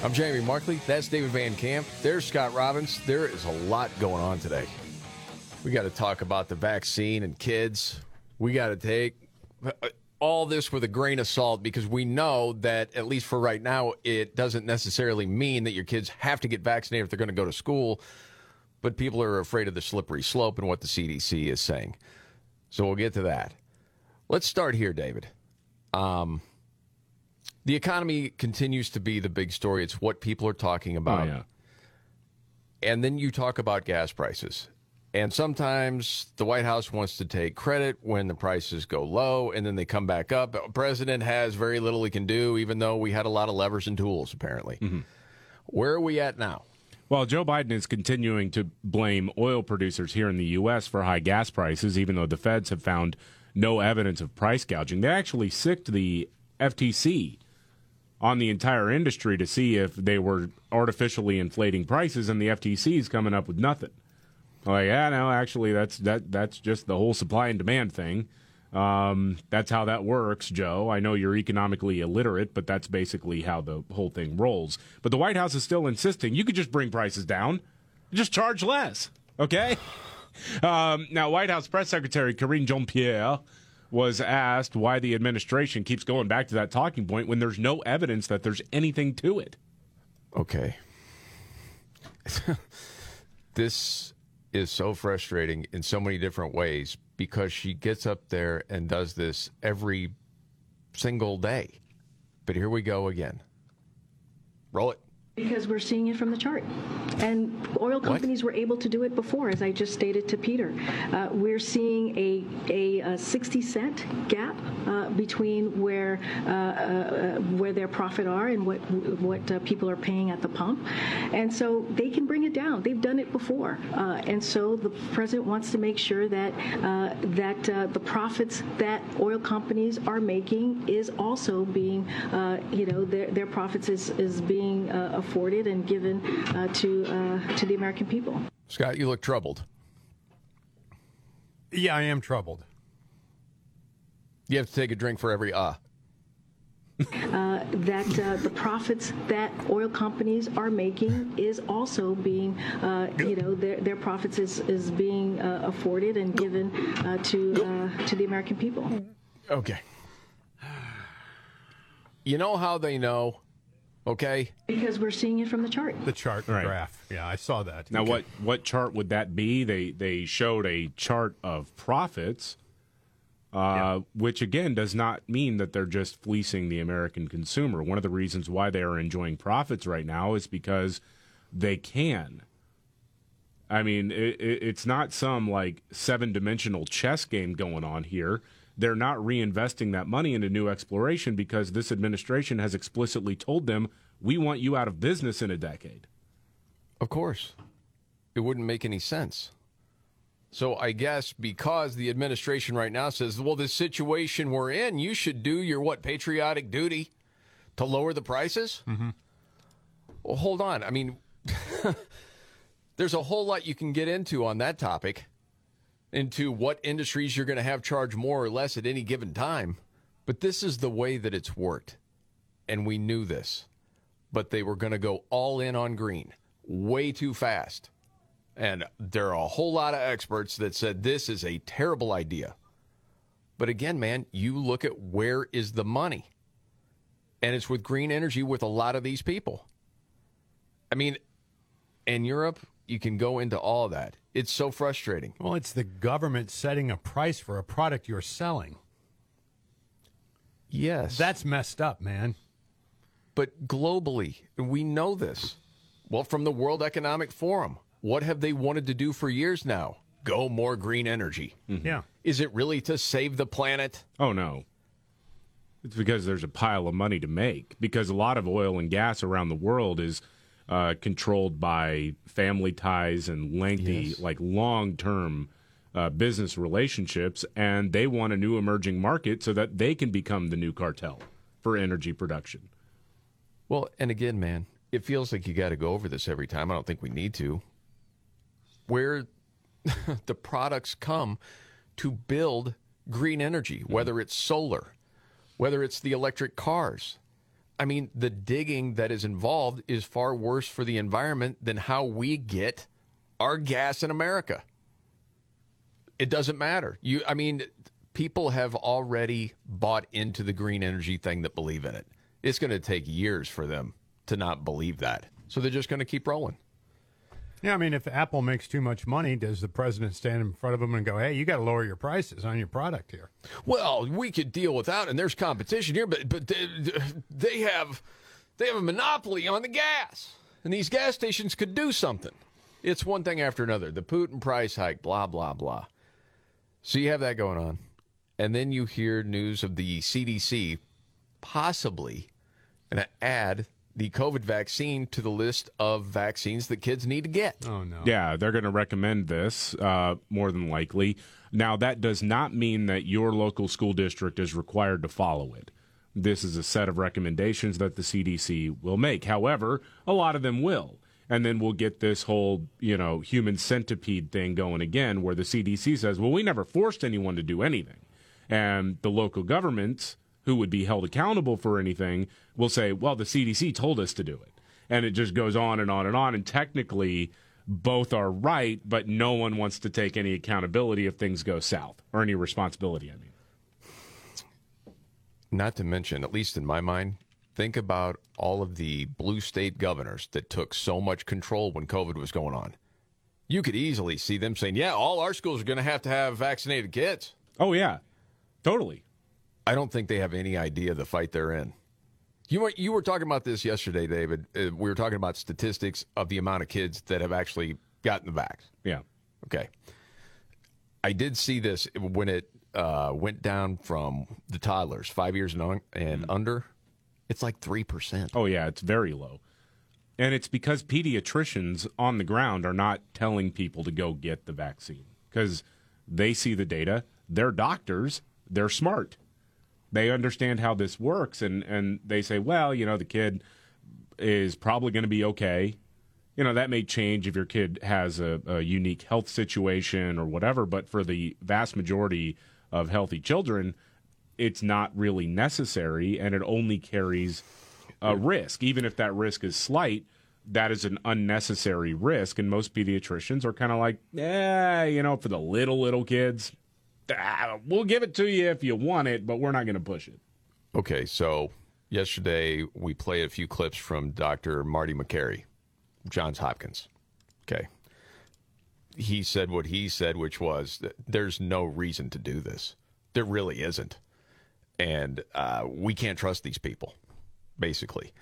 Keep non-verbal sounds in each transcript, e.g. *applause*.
I'm Jamie Markley. That's David Van Camp. There's Scott Robbins. There is a lot going on today. We got to talk about the vaccine and kids. We got to take uh, all this with a grain of salt because we know that, at least for right now, it doesn't necessarily mean that your kids have to get vaccinated if they're going to go to school. But people are afraid of the slippery slope and what the CDC is saying. So we'll get to that. Let's start here, David. Um, the economy continues to be the big story. It's what people are talking about. Oh, yeah. And then you talk about gas prices. And sometimes the White House wants to take credit when the prices go low and then they come back up. The president has very little he can do, even though we had a lot of levers and tools, apparently. Mm-hmm. Where are we at now? Well, Joe Biden is continuing to blame oil producers here in the U.S. for high gas prices, even though the feds have found no evidence of price gouging. They actually sicked the FTC on the entire industry to see if they were artificially inflating prices, and the FTC is coming up with nothing. Like, yeah, no, actually, that's that that's just the whole supply and demand thing. Um, that's how that works, Joe. I know you're economically illiterate, but that's basically how the whole thing rolls. But the White House is still insisting you could just bring prices down, just charge less. Okay. *laughs* Um, now, White House Press Secretary Karine Jean Pierre was asked why the administration keeps going back to that talking point when there's no evidence that there's anything to it. Okay. *laughs* this is so frustrating in so many different ways because she gets up there and does this every single day. But here we go again. Roll it. Because we're seeing it from the chart. And oil companies were able to do it before, as I just stated to Peter. Uh, we're seeing a, a, a 60 cent gap uh, between where uh, uh, where their profit are and what what uh, people are paying at the pump. And so they can bring it down. They've done it before. Uh, and so the president wants to make sure that that the profits that oil companies are making is also being, you know, their, their profits is, is being afforded and given uh, to uh, to the American people. Scott, you look troubled. Yeah, I am troubled. You have to take a drink for every ah. *laughs* Uh, that uh, the profits that oil companies are making is also being, uh, you know, their, their profits is, is being uh, afforded and given uh, to uh, to the American people. Okay. You know how they know Okay. Because we're seeing it from the chart. The chart Right. graph. Yeah, I saw that. Now, what what chart would that be? They they showed a chart of profits, uh, which again does not mean that they're just fleecing the American consumer. One of the reasons why they are enjoying profits right now is because they can. I mean, it, it, it's not some like seven dimensional chess game going on here. They're not reinvesting that money into new exploration because this administration has explicitly told them, we want you out of business in a decade. Of course. It wouldn't make any sense. So I guess because the administration right now says, well, this situation we're in, you should do your what patriotic duty to lower the prices. Mm-hmm. Well, hold on. I mean, *laughs* there's a whole lot you can get into on that topic, into what industries you're going to have charge more or less at any given time. But this is the way that it's worked. And we knew this. But they were going to go all in on green way too fast. And there are a whole lot of experts that said this is a terrible idea. But again, man, you look at where is the money? And it's with green energy with a lot of these people. I mean, in Europe, you can go into all that. It's so frustrating. Well, it's the government setting a price for a product you're selling. Yes. That's messed up, man. But globally, we know this. Well, from the World Economic Forum, what have they wanted to do for years now? Go more green energy. Yeah. Is it really to save the planet? Oh, no. It's because there's a pile of money to make. Because a lot of oil and gas around the world is uh, controlled by family ties and lengthy, Yes. like long term uh, business relationships. And they want a new emerging market so that they can become the new cartel for energy production. Well, and again, man, it feels like you got to go over this every time. I don't think we need to. Where *laughs* the products come to build green energy, hmm. whether it's solar, whether it's the electric cars. I mean, the digging that is involved is far worse for the environment than how we get our gas in America. It doesn't matter. You I mean, people have already bought into the green energy thing that believe in it. It's going to take years for them to not believe that. So they're just going to keep rolling. Yeah, I mean, if Apple makes too much money, does the president stand in front of them and go, "Hey, you got to lower your prices on your product here"? Well, we could deal without, and there's competition here, but but they, they have they have a monopoly on the gas, and these gas stations could do something. It's one thing after another. The Putin price hike, blah blah blah. So you have that going on, and then you hear news of the CDC possibly going to add the COVID vaccine to the list of vaccines that kids need to get. Oh no! Yeah, they're going to recommend this uh, more than likely. Now, that does not mean that your local school district is required to follow it. This is a set of recommendations that the CDC will make. However, a lot of them will. And then we'll get this whole, you know, human centipede thing going again, where the CDC says, well, we never forced anyone to do anything. And the local governments, who would be held accountable for anything, will say, well, the CDC told us to do it. And it just goes on and on and on. And technically, both are right, but no one wants to take any accountability if things go south or any responsibility, I mean. Not to mention, at least in my mind, think about all of the blue state governors that took so much control when COVID was going on. You could easily see them saying, yeah, all our schools are going to have to have vaccinated kids. Oh, yeah. Totally. I don't think they have any idea the fight they're in. You were, you were talking about this yesterday, David. Uh, we were talking about statistics of the amount of kids that have actually gotten the vax. Yeah. Okay. I did see this when it uh, went down from the toddlers, five years and, on, and under. It's like 3%. Oh, yeah, it's very low. And it's because pediatricians on the ground are not telling people to go get the vaccine because they see the data. They're doctors, they're smart. They understand how this works, and, and they say, well, you know, the kid is probably going to be okay. You know, that may change if your kid has a, a unique health situation or whatever, but for the vast majority of healthy children, it's not really necessary and it only carries a risk. Even if that risk is slight, that is an unnecessary risk. And most pediatricians are kind of like, yeah, you know, for the little, little kids, ah, we'll give it to you if you want it, but we're not going to push it. Okay, so yesterday we played a few clips from Dr. Marty Makary, Johns Hopkins. Okay. He said what he said, which was there's no reason to do this. There really isn't. And uh, we can't trust these people, basically.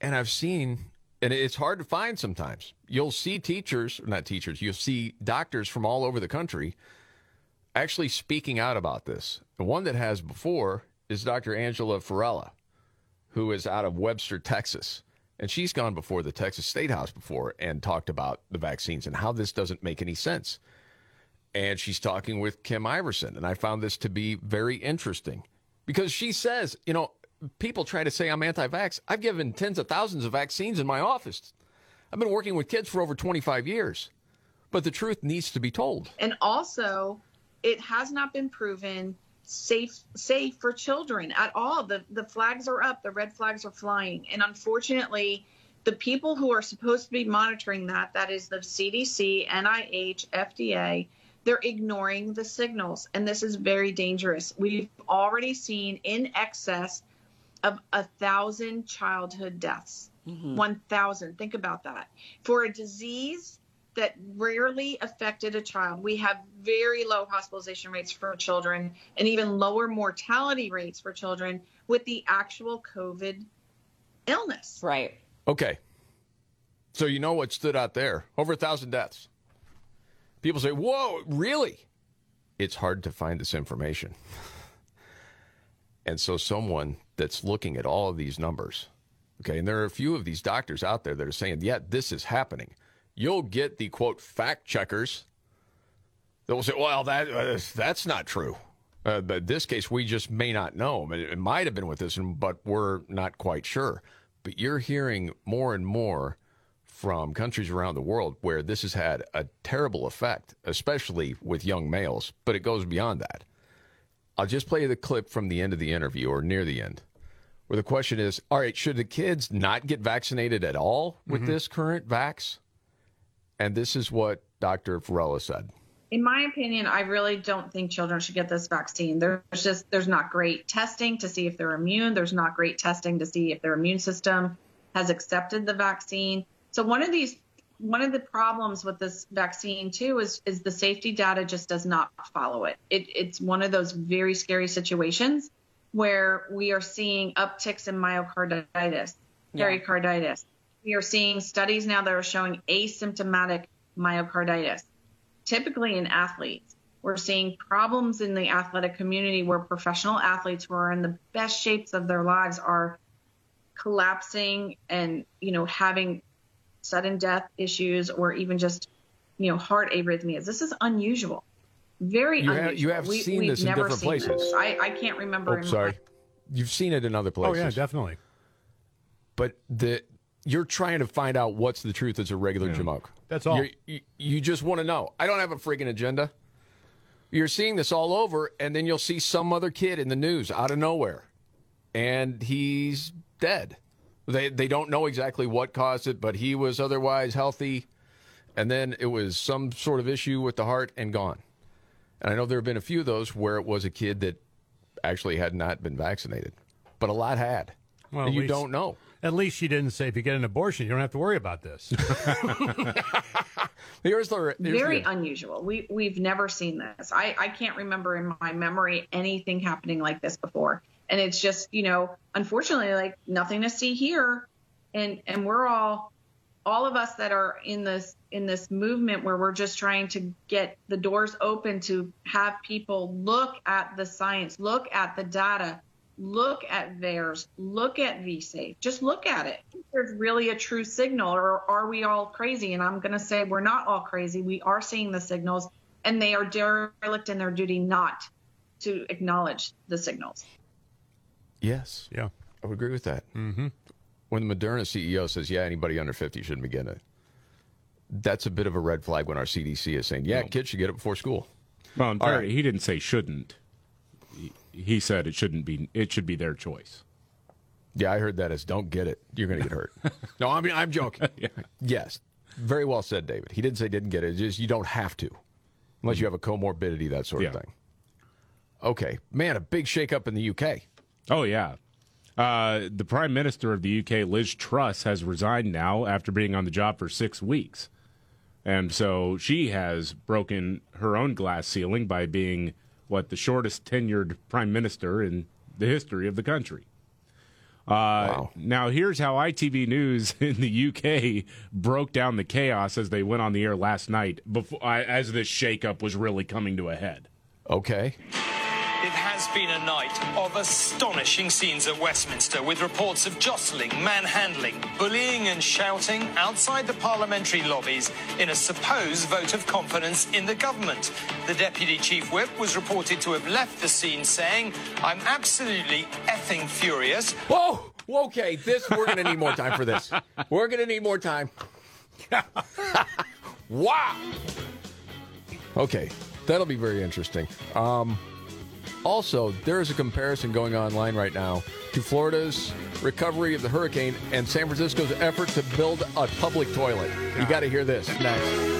And I've seen, and it's hard to find sometimes. You'll see teachers, not teachers, you'll see doctors from all over the country actually speaking out about this. The one that has before is Dr. Angela Farella, who is out of Webster, Texas. And she's gone before the Texas State House before and talked about the vaccines and how this doesn't make any sense. And she's talking with Kim Iversen. And I found this to be very interesting because she says, you know, people try to say I'm anti vax. I've given tens of thousands of vaccines in my office. I've been working with kids for over 25 years, but the truth needs to be told. And also, it has not been proven safe safe for children at all. The the flags are up, the red flags are flying, and unfortunately, the people who are supposed to be monitoring that, that is the CDC, NIH, FDA, they're ignoring the signals, and this is very dangerous. We've already seen in excess of a thousand childhood deaths. Mm-hmm. 1,000. Think about that. For a disease that rarely affected a child, we have very low hospitalization rates for children and even lower mortality rates for children with the actual COVID illness. Right. Okay. So you know what stood out there? Over a thousand deaths. People say, whoa, really? It's hard to find this information. and so someone that's looking at all of these numbers, okay, and there are a few of these doctors out there that are saying, yeah, this is happening. You'll get the quote fact checkers that will say, well, that uh, that's not true. Uh, but this case, we just may not know. I mean, It might have been with this, but we're not quite sure. But you're hearing more and more from countries around the world where this has had a terrible effect, especially with young males, but it goes beyond that. I'll just play the clip from the end of the interview or near the end, where the question is All right, should the kids not get vaccinated at all with this current vax? And this is what Dr. Farella said. in my opinion, I really don't think children should get this vaccine. There's just there's not great testing to see if they're immune. There's not great testing to see if their immune system has accepted the vaccine. So one of these one of the problems with this vaccine too is is the safety data just does not follow it. it it's one of those very scary situations where we are seeing upticks in myocarditis, Yeah. pericarditis. We are seeing studies now that are showing asymptomatic myocarditis typically in athletes. We're seeing problems in the athletic community where professional athletes who are in the best shapes of their lives are collapsing and, you know, having sudden death issues or even just, you know, heart arrhythmias. This is unusual. Very You have- unusual. you have we, seen we've this in never different seen places. This. I, I can't remember. Oh, sorry. my- You've seen it in other oh, places. Oh places. yeah, definitely. But the you're trying to find out what's the truth as a regular jamoke. That's all. You you just want to know. I don't have a friggin' agenda. You're seeing this all over, and then you'll see some other kid in the news out of nowhere, and he's dead. They they don't know exactly what caused it, but he was otherwise healthy, and then it was some sort of issue with the heart and gone. And I know there have been a few of those where it was a kid that actually had not been vaccinated, but a lot had. Well, and you least- don't know. At least she didn't say if you get an abortion, you don't have to worry about this. *laughs* Here's the here's very the- unusual. We we've never seen this. I I can't remember in my memory anything happening like this before. And it's just you know, unfortunately, like nothing to see here. And and we're all all of us that are in this in this movement where we're just trying to get the doors open to have people look at the science, look at the data, look at theirs, look at VSafe. Just look at it. There's really a true signal, or are we all crazy? And I'm going to say we're not all crazy. We are seeing the signals, and they are derelict in their duty not to acknowledge the signals. Yes. Yeah. I would agree with that. Mm-hmm. When the Moderna CEO says, yeah, anybody under 50 shouldn't be getting it, that's a bit of a red flag when our CDC is saying, yeah, kids should get it before school. Well, in All right. he didn't say shouldn't. He, said it shouldn't be. It should be their choice. Yeah, I heard that as don't get it. You're going to get hurt. *laughs* no, I mean, I'm joking. *laughs* yeah. Yes. Very well said, David. He didn't say didn't get it. It's just you don't have to unless you have a comorbidity, that sort of thing. Okay. Man, a big shakeup in the UK. Oh yeah. Uh, the Prime Minister of the UK, Liz Truss, has resigned now after being on the job for six weeks, and so she has broken her own glass ceiling by being what the shortest tenured prime minister in the history of the country. Uh, Now, here's how ITV News *laughs* in the UK broke down the chaos as they went on the air last night, before as this shakeup was really coming to a head. Okay. It has been a night of astonishing scenes at Westminster with reports of jostling, manhandling, bullying, and shouting outside the parliamentary lobbies in a supposed vote of confidence in the government. The deputy chief whip was reported to have left the scene saying, I'm absolutely effing furious. Whoa! Okay, this we're going to need more time for this. We're going to need more time. *laughs* wow. Okay, that'll be very interesting. Um, also, there is a comparison going online right now to Florida's recovery of the hurricane and San Francisco's effort to build a public toilet. You got to hear this next.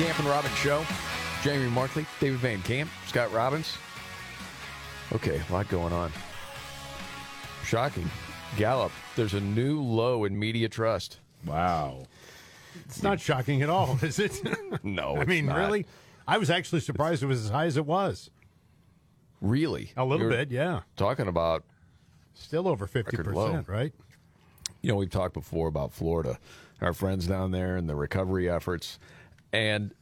Camp and Robbins Show. Jamie Markley, David Van Camp, Scott Robbins. Okay, a lot going on. Shocking. Gallup, there's a new low in media trust. Wow. It's not shocking at all, *laughs* is it? *laughs* No, I it's mean, not. really? I was actually surprised it was as high as it was. Really? A little You're bit, yeah. Talking about Still over 50%, low. right? you know, we've talked before about Florida, our friends down there and the recovery efforts. And,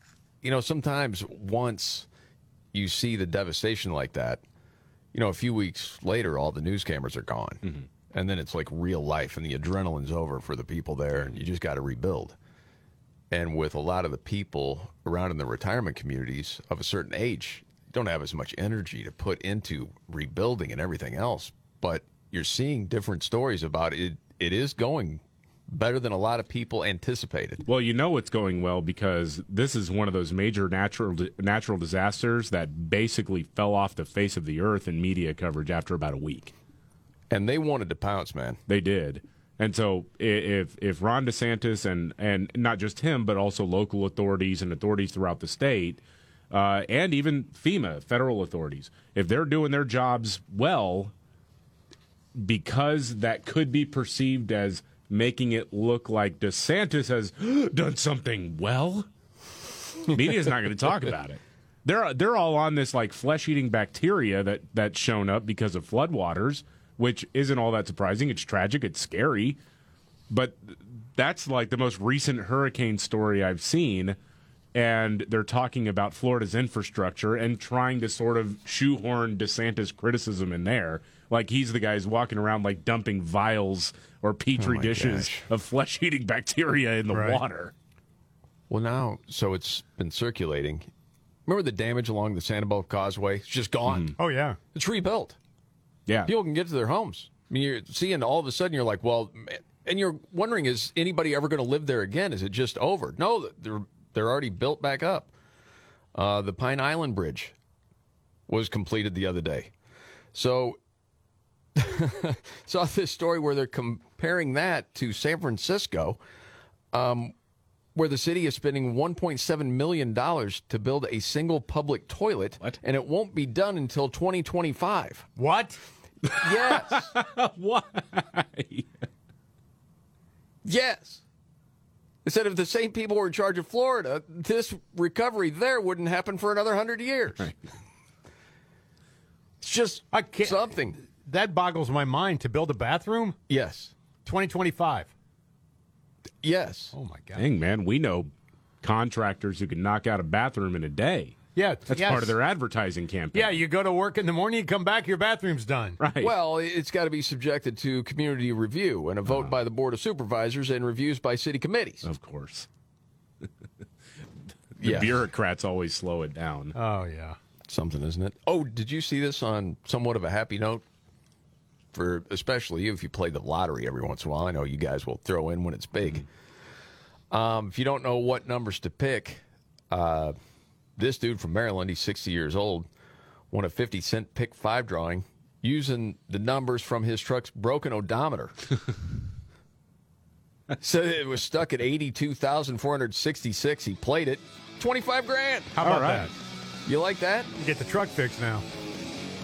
you know, sometimes once you see the devastation like that, you know, a few weeks later, all the news cameras are gone. Mm-hmm. And then it's like real life and the adrenaline's over for the people there and you just got to rebuild. And with a lot of the people around in the retirement communities of a certain age, don't have as much energy to put into rebuilding and everything else. But you're seeing different stories about it. It is going better than a lot of people anticipated. Well, you know it's going well because this is one of those major natural natural disasters that basically fell off the face of the earth in media coverage after about a week. And they wanted to pounce, man. They did. And so if if Ron DeSantis and and not just him but also local authorities and authorities throughout the state uh, and even FEMA federal authorities if they're doing their jobs well because that could be perceived as making it look like DeSantis has *gasps* done something well media's not going to talk about it they're they're all on this like flesh eating bacteria that that's shown up because of floodwaters, which isn't all that surprising. It's tragic, it's scary, but that's like the most recent hurricane story I've seen. And they're talking about Florida's infrastructure and trying to sort of shoehorn DeSantis criticism in there. Like he's the guy who's walking around like dumping vials or petri Oh dishes gosh. of flesh eating bacteria in the Right. water. Well, now, so it's been circulating. Remember the damage along the Sanibel Causeway? It's just gone. Oh, yeah. It's rebuilt. Yeah. People can get to their homes. I mean, you're seeing all of a sudden, you're like, well, and you're wondering, is anybody ever going to live there again? Is it just over? No, they're, they're already built back up. Uh, the Pine Island Bridge was completed the other day. So, *laughs* saw this story where they're comparing that to San Francisco, um, where the city is spending $1.7 million to build a single public toilet, and it won't be done until 2025. What? Yes. *laughs* Why? Yes. They said if the same people were in charge of Florida, this recovery there wouldn't happen for another hundred years. It's just I can't, something. That boggles my mind. To build a bathroom? Yes. 2025. Yes. Oh, my God. Dang, man, we know contractors who can knock out a bathroom in a day. Yeah, That's yes. part of their advertising campaign. Yeah, you go to work in the morning, you come back, your bathroom's done. Right. Well, it's got to be subjected to community review and a vote ah. by the Board of Supervisors and reviews by city committees. Of course. *laughs* the Yeah. bureaucrats always slow it down. Oh, yeah. Something, isn't it? Oh, did you see this on somewhat of a happy note? For especially you, if you play the lottery every once in a while, I know you guys will throw in when it's big. Um, if you don't know what numbers to pick, uh, this dude from Maryland, he's 60 years old, won a 50 cent pick five drawing using the numbers from his truck's broken odometer. *laughs* so it was stuck at 82,466. He played it. 25 grand. How about All right. that? You like that? Get the truck fixed now.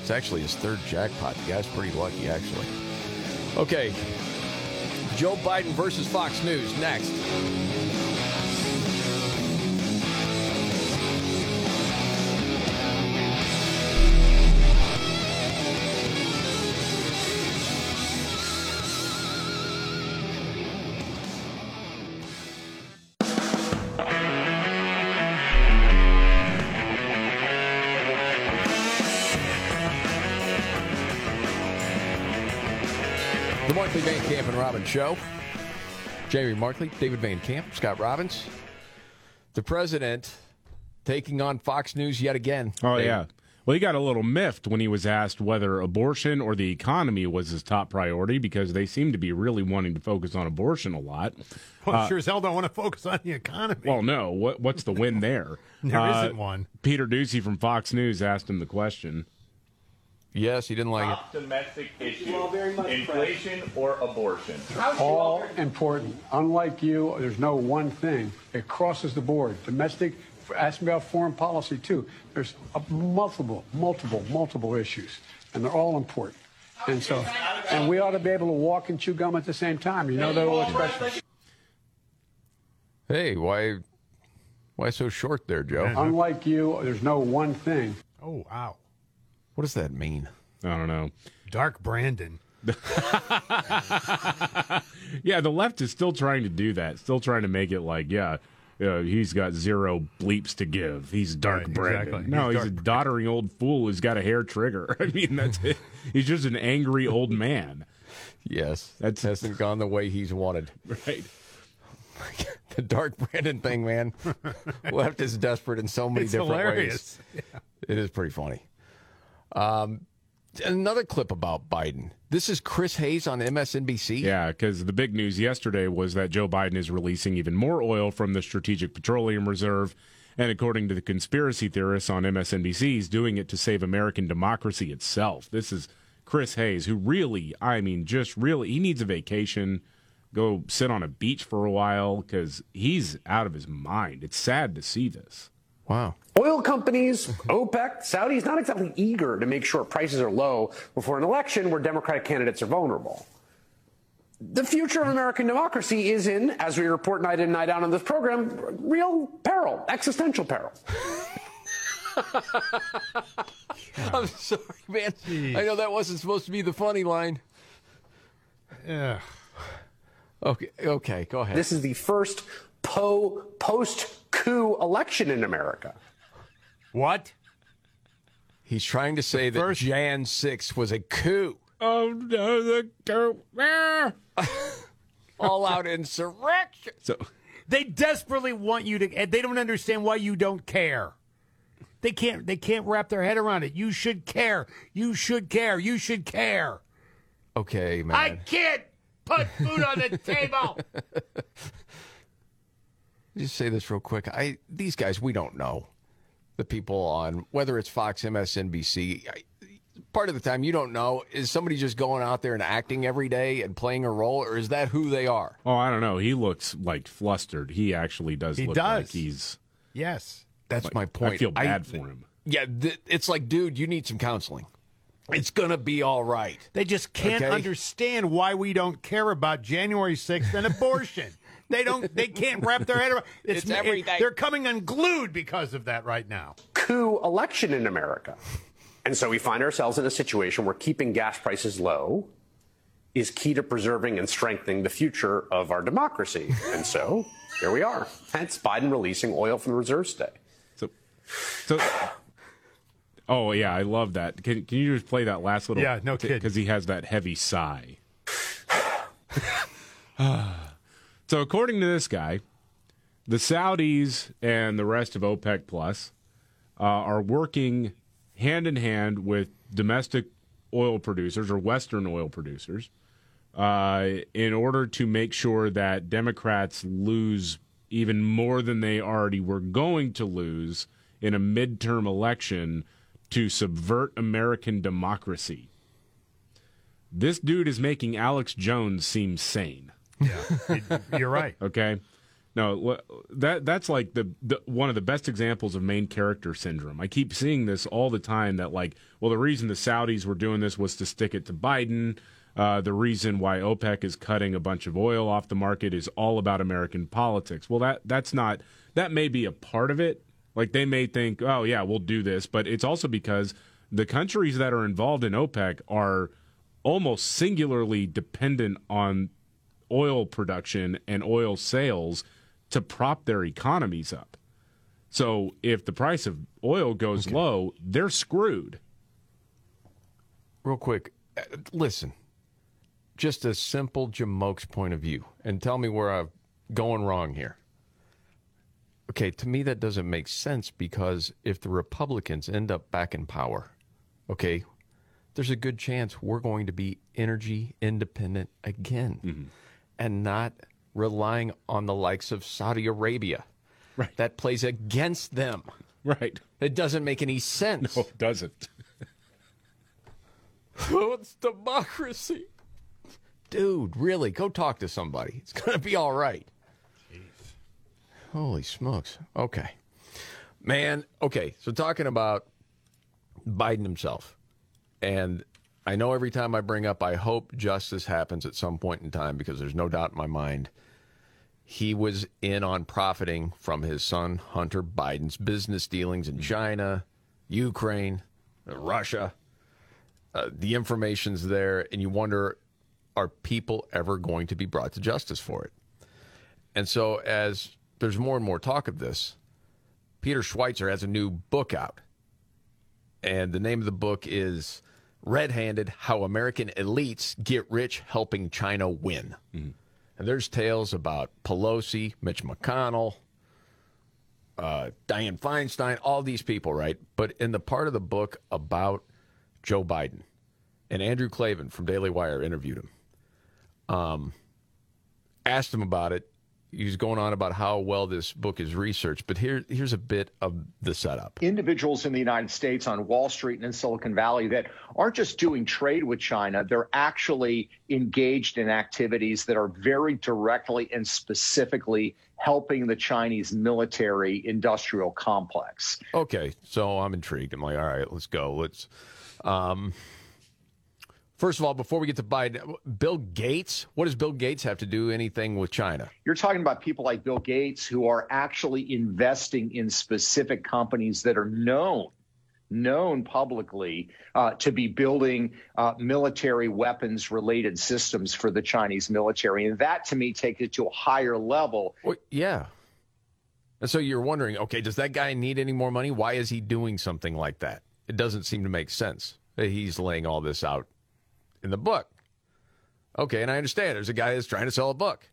It's actually his third jackpot. The guy's pretty lucky, actually. Okay. Joe Biden versus Fox News next. Camp and Robbins Show. Jamie Markley, David Van Camp, Scott Robbins. The president taking on Fox News yet again. Oh, They- yeah. Well, he got a little miffed when he was asked whether abortion or the economy was his top priority because they seem to be really wanting to focus on abortion a lot. Well, Uh, sure as hell don't want to focus on the economy. Well, no. What, what's the win there? *laughs* There Uh, isn't one. Peter Doocy from Fox News asked him the question. Yes, he didn't like Top domestic issue, inflation or abortion. all important. Unlike you, there's no one thing. It crosses the board. Domestic, ask me about foreign policy too. There's a multiple, multiple, multiple issues, and they're all important. And so, and we ought to be able to walk and chew gum at the same time. You know that old expression. Hey, why why so short there, Joe? Unlike you, there's no one thing. Oh, wow. What does that mean? I don't know. Dark Brandon. *laughs* Yeah, the left is still trying to do that, still trying to make it like, yeah, uh, he's got zero bleeps to give. He's dark Right, Brandon. exactly. No, He's he's, a doddering old fool who's got a hair trigger. *laughs* I mean, that's it. He's just an angry old man. Yes, that hasn't gone the way he's wanted. Right. *laughs* the Dark Brandon thing, man. Left is desperate in so many It's different hilarious. ways. It is pretty funny. Um, another clip about Biden. This is Chris Hayes on MSNBC. Yeah, because the big news yesterday was that Joe Biden is releasing even more oil from the Strategic Petroleum Reserve. And according to the conspiracy theorists on MSNBC, he's doing it to save American democracy itself. This is Chris Hayes, who really, I mean, just really, he needs a vacation. Go sit on a beach for a while because he's out of his mind. It's sad to see this. Wow. Oil companies, OPEC, Saudis, not exactly eager to make sure prices are low before an election where Democratic candidates are vulnerable. The future of American democracy is in, as we report night in, night out on this program, real peril, existential peril. *laughs* I'm sorry, man. I know that wasn't supposed to be the funny line. Yeah. Okay, okay, go ahead. This is the first po- post coup election in America. What? He's trying to say that first... Jan 6 was a coup. Oh, no, the coup. Ah. *laughs* All out insurrection. So They desperately want you to. They don't understand why you don't care. They can't. They can't wrap their head around it. You should care. You should care. You should care. Okay, man. I can't put food on the *laughs* table. Just say this real quick. I these guys we don't know the people on whether it's Fox, MSNBC. I, part of the time you don't know is somebody just going out there and acting every day and playing a role, or is that who they are? Oh, I don't know. He looks like flustered. He actually does He look does. like he's. Yes. That's Like, my point. I feel bad for him. Yeah, th- it's like, dude, you need some counseling. It's gonna be all right. They just can't Okay? understand why we don't care about January 6th and abortion. They don't. They can't wrap their head around. It's everything. they're coming unglued because of that right now. coup election in America. And so we find ourselves in a situation where keeping gas prices low is key to preserving and strengthening the future of our democracy. And so here we are. Hence Biden releasing oil from the reserves today. So, so. Oh yeah, I love that. Can Can you just play that last little? Yeah, no kidding. Because he has that heavy sigh. So according to this guy, the Saudis and the rest of OPEC Plus uh, are working hand in hand with domestic oil producers or Western oil producers uh, in order to make sure that Democrats lose even more than they already were going to lose in a midterm election to subvert American democracy. This dude is making Alex Jones seem sane. Yeah, you're right. *laughs* Okay. No, that that's like the, the one of the best examples of main character syndrome. I keep seeing this all the time. That like, well, the reason the Saudis were doing this was to stick it to Biden. Uh, the reason why OPEC is cutting a bunch of oil off the market is all about American politics. Well, that that's not that may be a part of it. Like they may think, oh yeah, we'll do this, but it's also because the countries that are involved in OPEC are almost singularly dependent on oil production and oil sales to prop their economies up. So if the price of oil goes low, they're screwed. Real quick, uh, listen. just a simple Jamoke's point of view and tell me where I'm going wrong here. Okay, to me, that doesn't make sense because if the Republicans end up back in power, okay, there's a good chance we're going to be energy independent again Mm-hmm. And not relying on the likes of Saudi Arabia. Right. That plays against them. Right. It doesn't make any sense. No, it doesn't. *laughs* Oh, it's democracy. Dude, really, go talk to somebody. It's going to be all right. Holy smokes. Okay. Man, okay. So talking about Biden himself. And I know every time I bring up, I hope justice happens at some point in time because there's no doubt in my mind he was in on profiting from his son Hunter Biden's business dealings in China, Ukraine, Russia. Uh, the information's there, and you wonder are people ever going to be brought to justice for it? And so, as there's more and more talk of this, Peter Schweizer has a new book out. And the name of the book is Red Handed How American Elites Get Rich Helping China Win. And there's tales about Pelosi, Mitch McConnell, uh, Dianne Feinstein, all these people, right? But in the part of the book about Joe Biden, and Andrew Klavan from Daily Wire interviewed him, um, asked him about it. He was going on about how well this book is researched, but here, here's a bit of the setup. individuals in the United States on Wall Street and in Silicon Valley that aren't just doing trade with China, they're actually engaged in activities that are very directly and specifically helping the Chinese military industrial complex. Okay, so I'm intrigued. I'm like, all right, let's go. Let's. Um, first of all, before we get to Biden, Bill Gates. What does Bill Gates have to do anything with China? You're talking about people like Bill Gates who are actually investing in specific companies that are known known publicly uh, to be building uh, military weapons related systems for the Chinese military. And that to me takes it to a higher level. Well, yeah. And so you're wondering, okay, does that guy need any more money? Why is he doing something like that? It doesn't seem to make sense that he's laying all this out in the book. Okay, and I understand there's a guy that's trying to sell a book.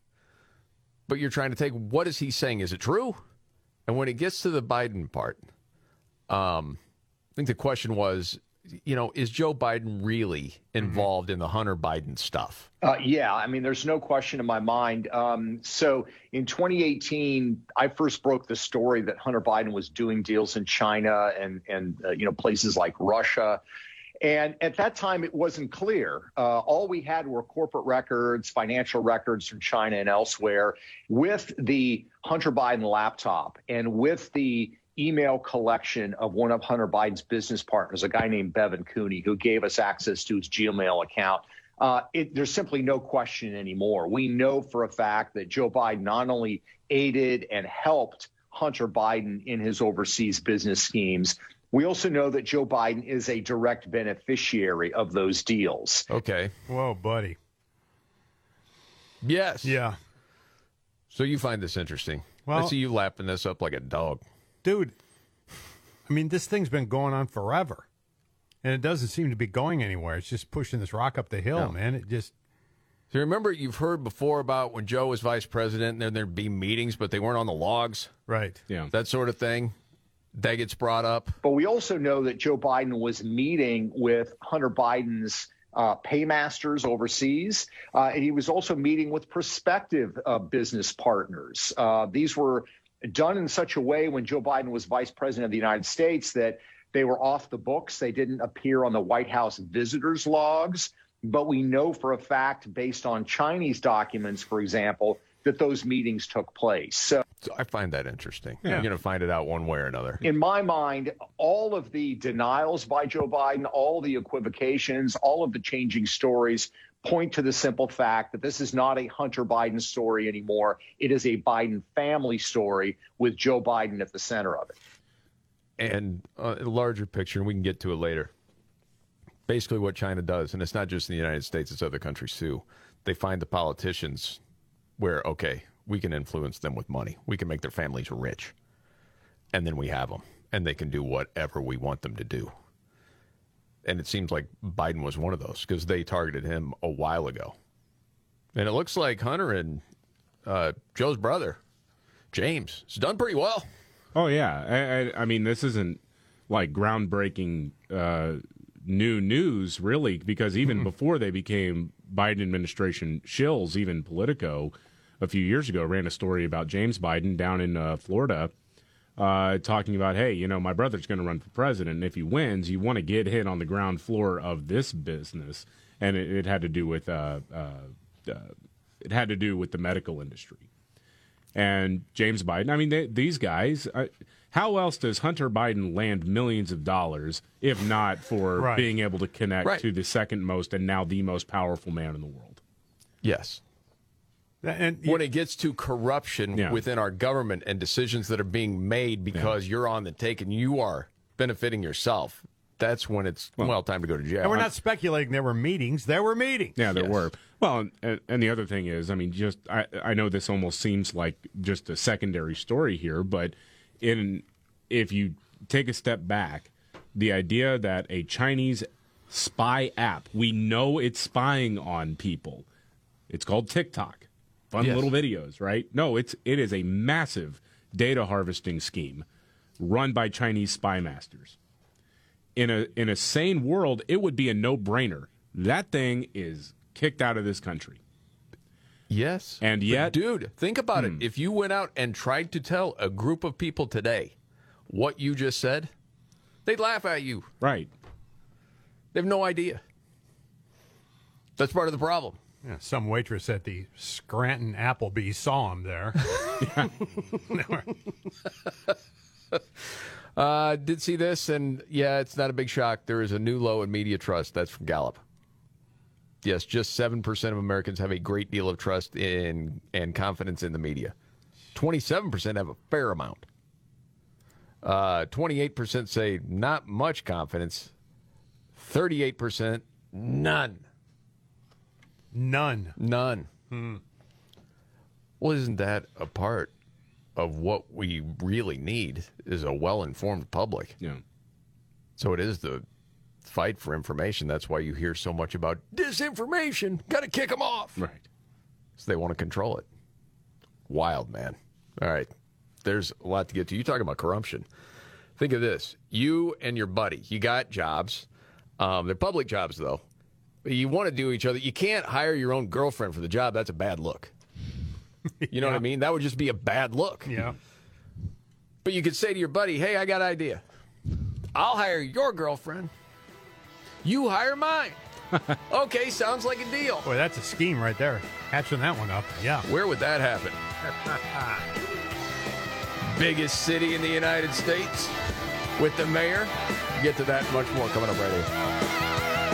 But you're trying to take what is he saying? Is it true? And when it gets to the Biden part, um, I think the question was, you know, is Joe Biden really involved in the Hunter Biden stuff? Uh, yeah, I mean, there's no question in my mind. Um, so in 2018, I first broke the story that Hunter Biden was doing deals in China and and uh, you know places like Russia. And at that time, it wasn't clear. Uh, all we had were corporate records, financial records from China and elsewhere. With the Hunter Biden laptop and with the email collection of one of Hunter Biden's business partners, a guy named Bevan Cooney, who gave us access to his Gmail account. Uh, it, there's simply no question anymore. We know for a fact that Joe Biden not only aided and helped Hunter Biden in his overseas business schemes, we also know that Joe Biden is a direct beneficiary of those deals. Okay. Whoa, buddy. Yes. Yeah. So you find this interesting. I see you lapping this up like a dog. Dude, I mean, this thing's been going on forever. And it doesn't seem to be going anywhere. It's just pushing this rock up the hill, No. man. It just. So remember, you've heard before about when Joe was vice president, and then there'd be meetings, but they weren't on the logs. Right. Yeah. That sort of thing. That gets brought up. But we also know that Joe Biden was meeting with Hunter Biden's uh, paymasters overseas. Uh, and he was also meeting with prospective uh, business partners. Uh, these were done in such a way when Joe Biden was vice president of the United States that they were off the books. They didn't appear on the White House visitors logs. But we know for a fact, based on Chinese documents, for example, that those meetings took place. So So I find that interesting. Yeah. You're going to find it out one way or another. in my mind, all of the denials by Joe Biden, all the equivocations, all of the changing stories point to the simple fact that this is not a Hunter Biden story anymore. It is a Biden family story with Joe Biden at the center of it. and uh, a larger picture, and we can get to it later. Basically, what China does, and it's not just in the United States; it's other countries too. They find the politicians where okay, we can influence them with money. We can make their families rich, and then we have them, and they can do whatever we want them to do. And it seems like Biden was one of those because they targeted him a while ago, And it looks like Hunter and uh, Joe's brother, James, has done pretty well. Oh yeah, I, I, I mean this isn't like groundbreaking uh, new news really, because even before they became Biden administration shills, even Politico a few years ago ran a story about James Biden down in uh, Florida. Uh, talking about, hey, you know, my brother's going to run for president, and if he wins, you want to get hit on the ground floor of this business, and it, it had to do with uh, uh, uh, it had to do with the medical industry. And James Biden, I mean, they, these guys, uh, how else does Hunter Biden land millions of dollars if not for Right. being able to connect Right. to the second most and now the most powerful man in the world? Yes. And when it gets to corruption Yeah. within our government and decisions that are being made because you're on the take and you are benefiting yourself, that's when it's well, time to go to jail. And we're not speculating there were meetings. There were meetings. Yeah, there were. Well, and, and the other thing is, I mean, just I, I know this almost seems like just a secondary story here, but in if you take a step back, the idea that a Chinese spy app, we know it's spying on people. It's called TikTok. Fun Yes. little videos, right? No, it's it is a massive data harvesting scheme run by Chinese spy masters. In a in a sane world, it would be a no-brainer. That thing is kicked out of this country. Yes. And But yet, dude, think about Hmm. it. If you went out and tried to tell a group of people today what you just said, they'd laugh at you. Right. They have no idea. That's part of the problem. Yeah, some waitress at the Scranton Applebee's saw him there. *laughs* *laughs* Uh, did see this, and yeah, it's not a big shock. There is a new low in media trust. That's from Gallup. Yes, just seven percent of Americans have a great deal of trust in and confidence in the media. Twenty-seven percent have a fair amount. Uh, Twenty-eight percent say not much confidence. Thirty-eight percent none. None. None. Hmm. Well, isn't that a part of what we really need? Is a well-informed public. Yeah. So it is the fight for information. That's why you hear so much about disinformation. Got to kick them off. Right. So they want to control it. Wild, man. All right. There's a lot to get to. You talking about corruption. Think of this. You and your buddy, you got jobs. Um, they're public jobs, though. You want to do each other. You can't hire your own girlfriend for the job. That's a bad look. You know what I mean? That would just be a bad look. Yeah. But you could say to your buddy, hey, I got an idea. I'll hire your girlfriend. You hire mine. *laughs* okay, sounds like a deal. Boy, that's a scheme right there. Hatching that one up. Yeah. Where would that happen? *laughs* Biggest city in the United States with the mayor. Get to that much more coming up right here.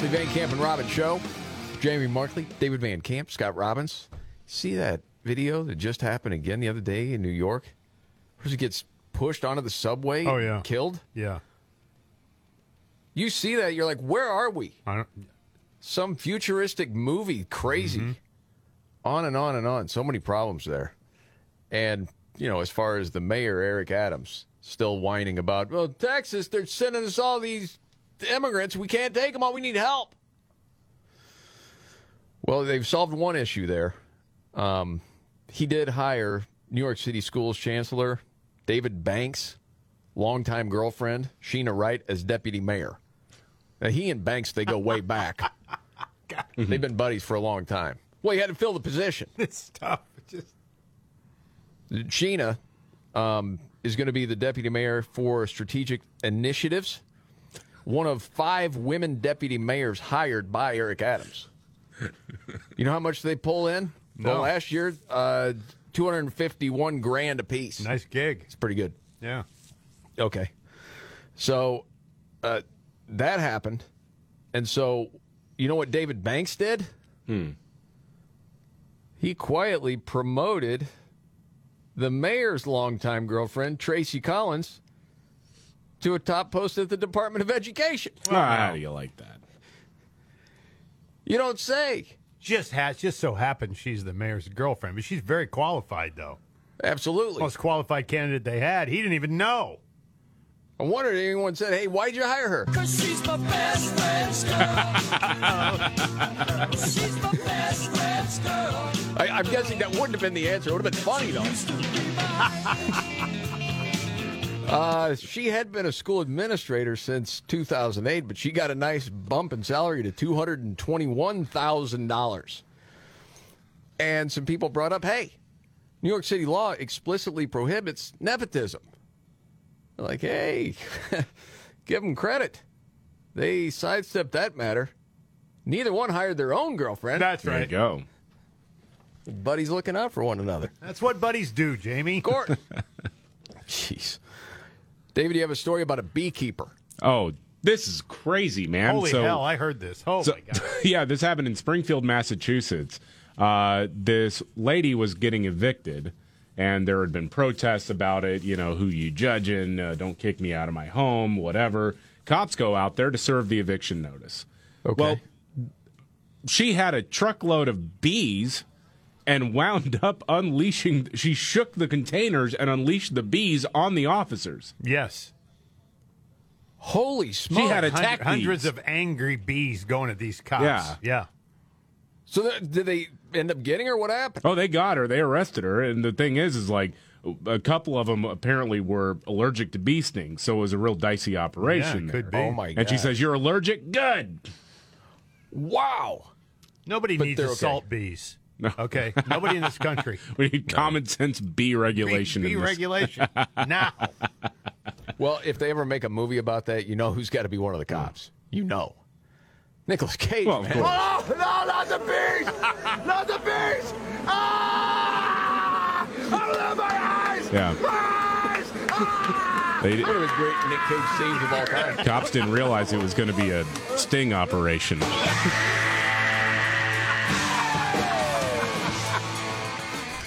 Markley Van Camp and Robbins Show. Jamie Markley, David Van Camp, Scott Robbins. See that video that just happened again the other day in New York? Where he gets pushed onto the subway Oh, and yeah. killed? Yeah. You see that, you're like, where are we? Some futuristic movie, crazy. Mm-hmm. On and on and on. So many problems there. And, you know, as far as the mayor, Eric Adams, still whining about, well, Texas, they're sending us all these immigrants. We can't take them all. We need help. Well, they've solved one issue there. Um, he did hire New York City Schools Chancellor David Banks, longtime girlfriend Sheena Wright, as deputy mayor. Now, he and Banks, they go way *laughs* back. They've been buddies for a long time. Well, he had to fill the position. *laughs* It's tough. Just Sheena um, is going to be the deputy mayor for strategic initiatives, one of five women deputy mayors hired by Eric Adams. You know how much they pull in? No. Well, last year, uh, 251 grand apiece. nice gig. It's pretty good. Yeah. Okay. So uh, that happened. And so, you know what David Banks did? Hmm. He quietly promoted the mayor's longtime girlfriend, Tracy Collins, to a top post at the Department of Education. How do you like that? You don't say. Just has just so happens she's the mayor's girlfriend, but she's very qualified though. Absolutely. Most qualified candidate they had. He didn't even know. I wondered if anyone said, hey, why'd you hire her? Cause she's my best friend's girl. *laughs* she's my best friend's girl. I, I'm guessing that wouldn't have been the answer. It would have been funny, though. *laughs* Uh, she had been a school administrator since 2008, but she got a nice bump in salary to $221,000. And some people brought up, hey, New York City law explicitly prohibits nepotism. They're like, hey, *laughs* give them credit. They sidestepped that matter. Neither one hired their own girlfriend. That's There you right. go. Buddies looking out for one another. That's what buddies do, Jamie. Of course. *laughs* Jeez. David, you have a story about a beekeeper. Oh, this is crazy, man. Holy So- hell, I heard this. Oh So- my god. *laughs* yeah, this happened in Springfield, Massachusetts. Uh, this lady was getting evicted, and there had been protests about it. You know, who you judging? Uh, don't kick me out of my home, whatever. Cops go out there to serve the eviction notice. Okay. Well, she had a truckload of bees and wound up unleashing. She shook the containers and unleashed the bees on the officers. Yes. Holy smokes. She had attacked attack hundreds of angry bees going at these cops. Yeah. Yeah. So th- did they end up getting her? What happened? Oh, they got her. They arrested her. And the thing is, is like a couple of them apparently were allergic to bee stings, so it was a real dicey operation. Yeah, it could be. Oh, my And she says, "You're allergic. Good." Wow. Nobody But needs they're okay. assault bees. Okay. Nobody in this country. *laughs* We need common sense bee regulation. Bee in this. regulation. *laughs* now. Well, if they ever make a movie about that, you know who's got to be one of the cops. You know. Nicholas Cage, Well, man. Oh, no, not the bees! Not the bees! Ah! Out of my eyes! Yeah. Eyes! Ah! They, One of the great Nick Cage scenes of all time. cops didn't realize it was going to be a sting operation. *laughs*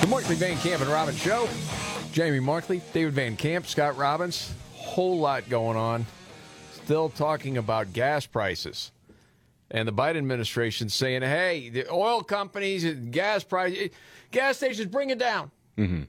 The Markley Van Camp and Robbins Show. Jamie Markley, David Van Camp, Scott Robbins. Whole lot going on. Still talking about gas prices. And the Biden administration saying, hey, the oil companies, gas price, gas stations, bring it down. Mm-hmm.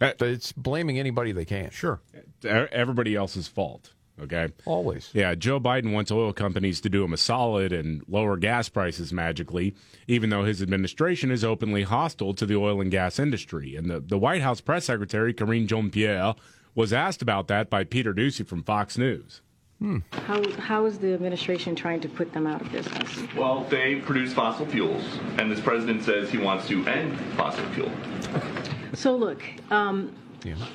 Uh, but it's blaming anybody they can. Sure. E- Everybody else's fault. Okay. Always. Yeah, Joe Biden wants oil companies to do him a solid and lower gas prices magically, even though his administration is openly hostile to the oil and gas industry. And the, the White House press secretary, Karine Jean Pierre, was asked about that by Peter Doocy from Fox News. Hmm. How, how is the administration trying to put them out of business? Well, they produce fossil fuels, and this president says he wants to end fossil fuel. So look, um,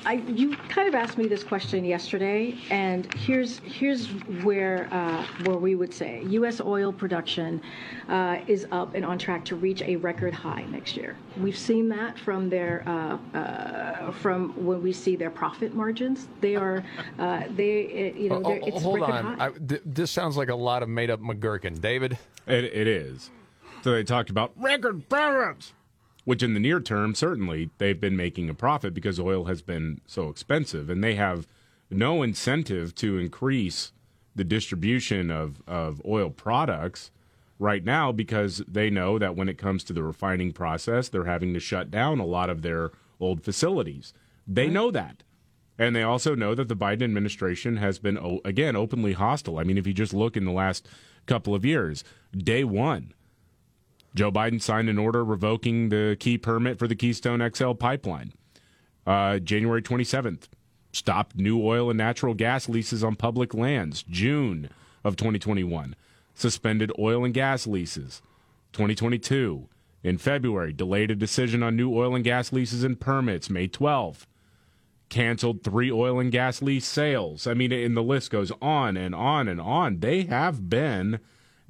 I, you kind of asked me this question yesterday, and here's here's where uh, where we would say U.S. oil production uh, is up and on track to reach a record high next year. We've seen that from their uh, uh, from when we see their profit margins. They are uh, they uh, you know Oh, they're, oh, it's hold record on. high. I, th- this sounds like a lot of made up McGurkin. David? It, it is. So they talked about record profits, which in the near term, certainly they've been making a profit because oil has been so expensive, and they have no incentive to increase the distribution of, of oil products right now because they know that when it comes to the refining process, they're having to shut down a lot of their old facilities. They know that. And they also know that the Biden administration has been, again, openly hostile. I mean, if you just look in the last couple of years, day one, Joe Biden signed an order revoking the key permit for the Keystone XL pipeline. Uh, January 27th, stopped new oil and natural gas leases on public lands. June of 2021, suspended oil and gas leases. 2022. In February, delayed a decision on new oil and gas leases and permits. May 12th, canceled three oil and gas lease sales. I mean, and the list goes on and on and on. They have been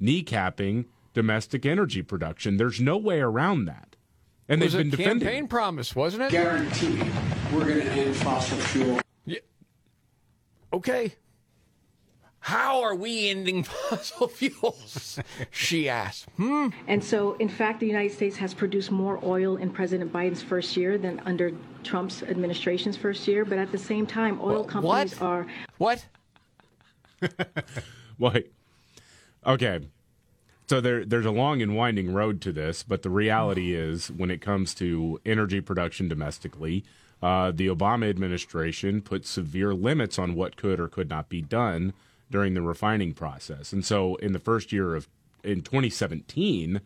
kneecapping domestic energy production. There's no way around that. And was they've been a defending. campaign promise, wasn't it? Guarantee we're going to end fossil fuel. Yeah. Okay. How are we ending *laughs* fossil fuels? she asked. Hmm. And so, in fact, the United States has produced more oil in President Biden's first year than under Trump's administration's first year. But at the same time, oil companies are. What? *laughs* Wait. Okay. So there, there's a long and winding road to this, but the reality *sighs* is, when it comes to energy production domestically, uh, the Obama administration put severe limits on what could or could not be done during the refining process. And so, in the first year of in 2017,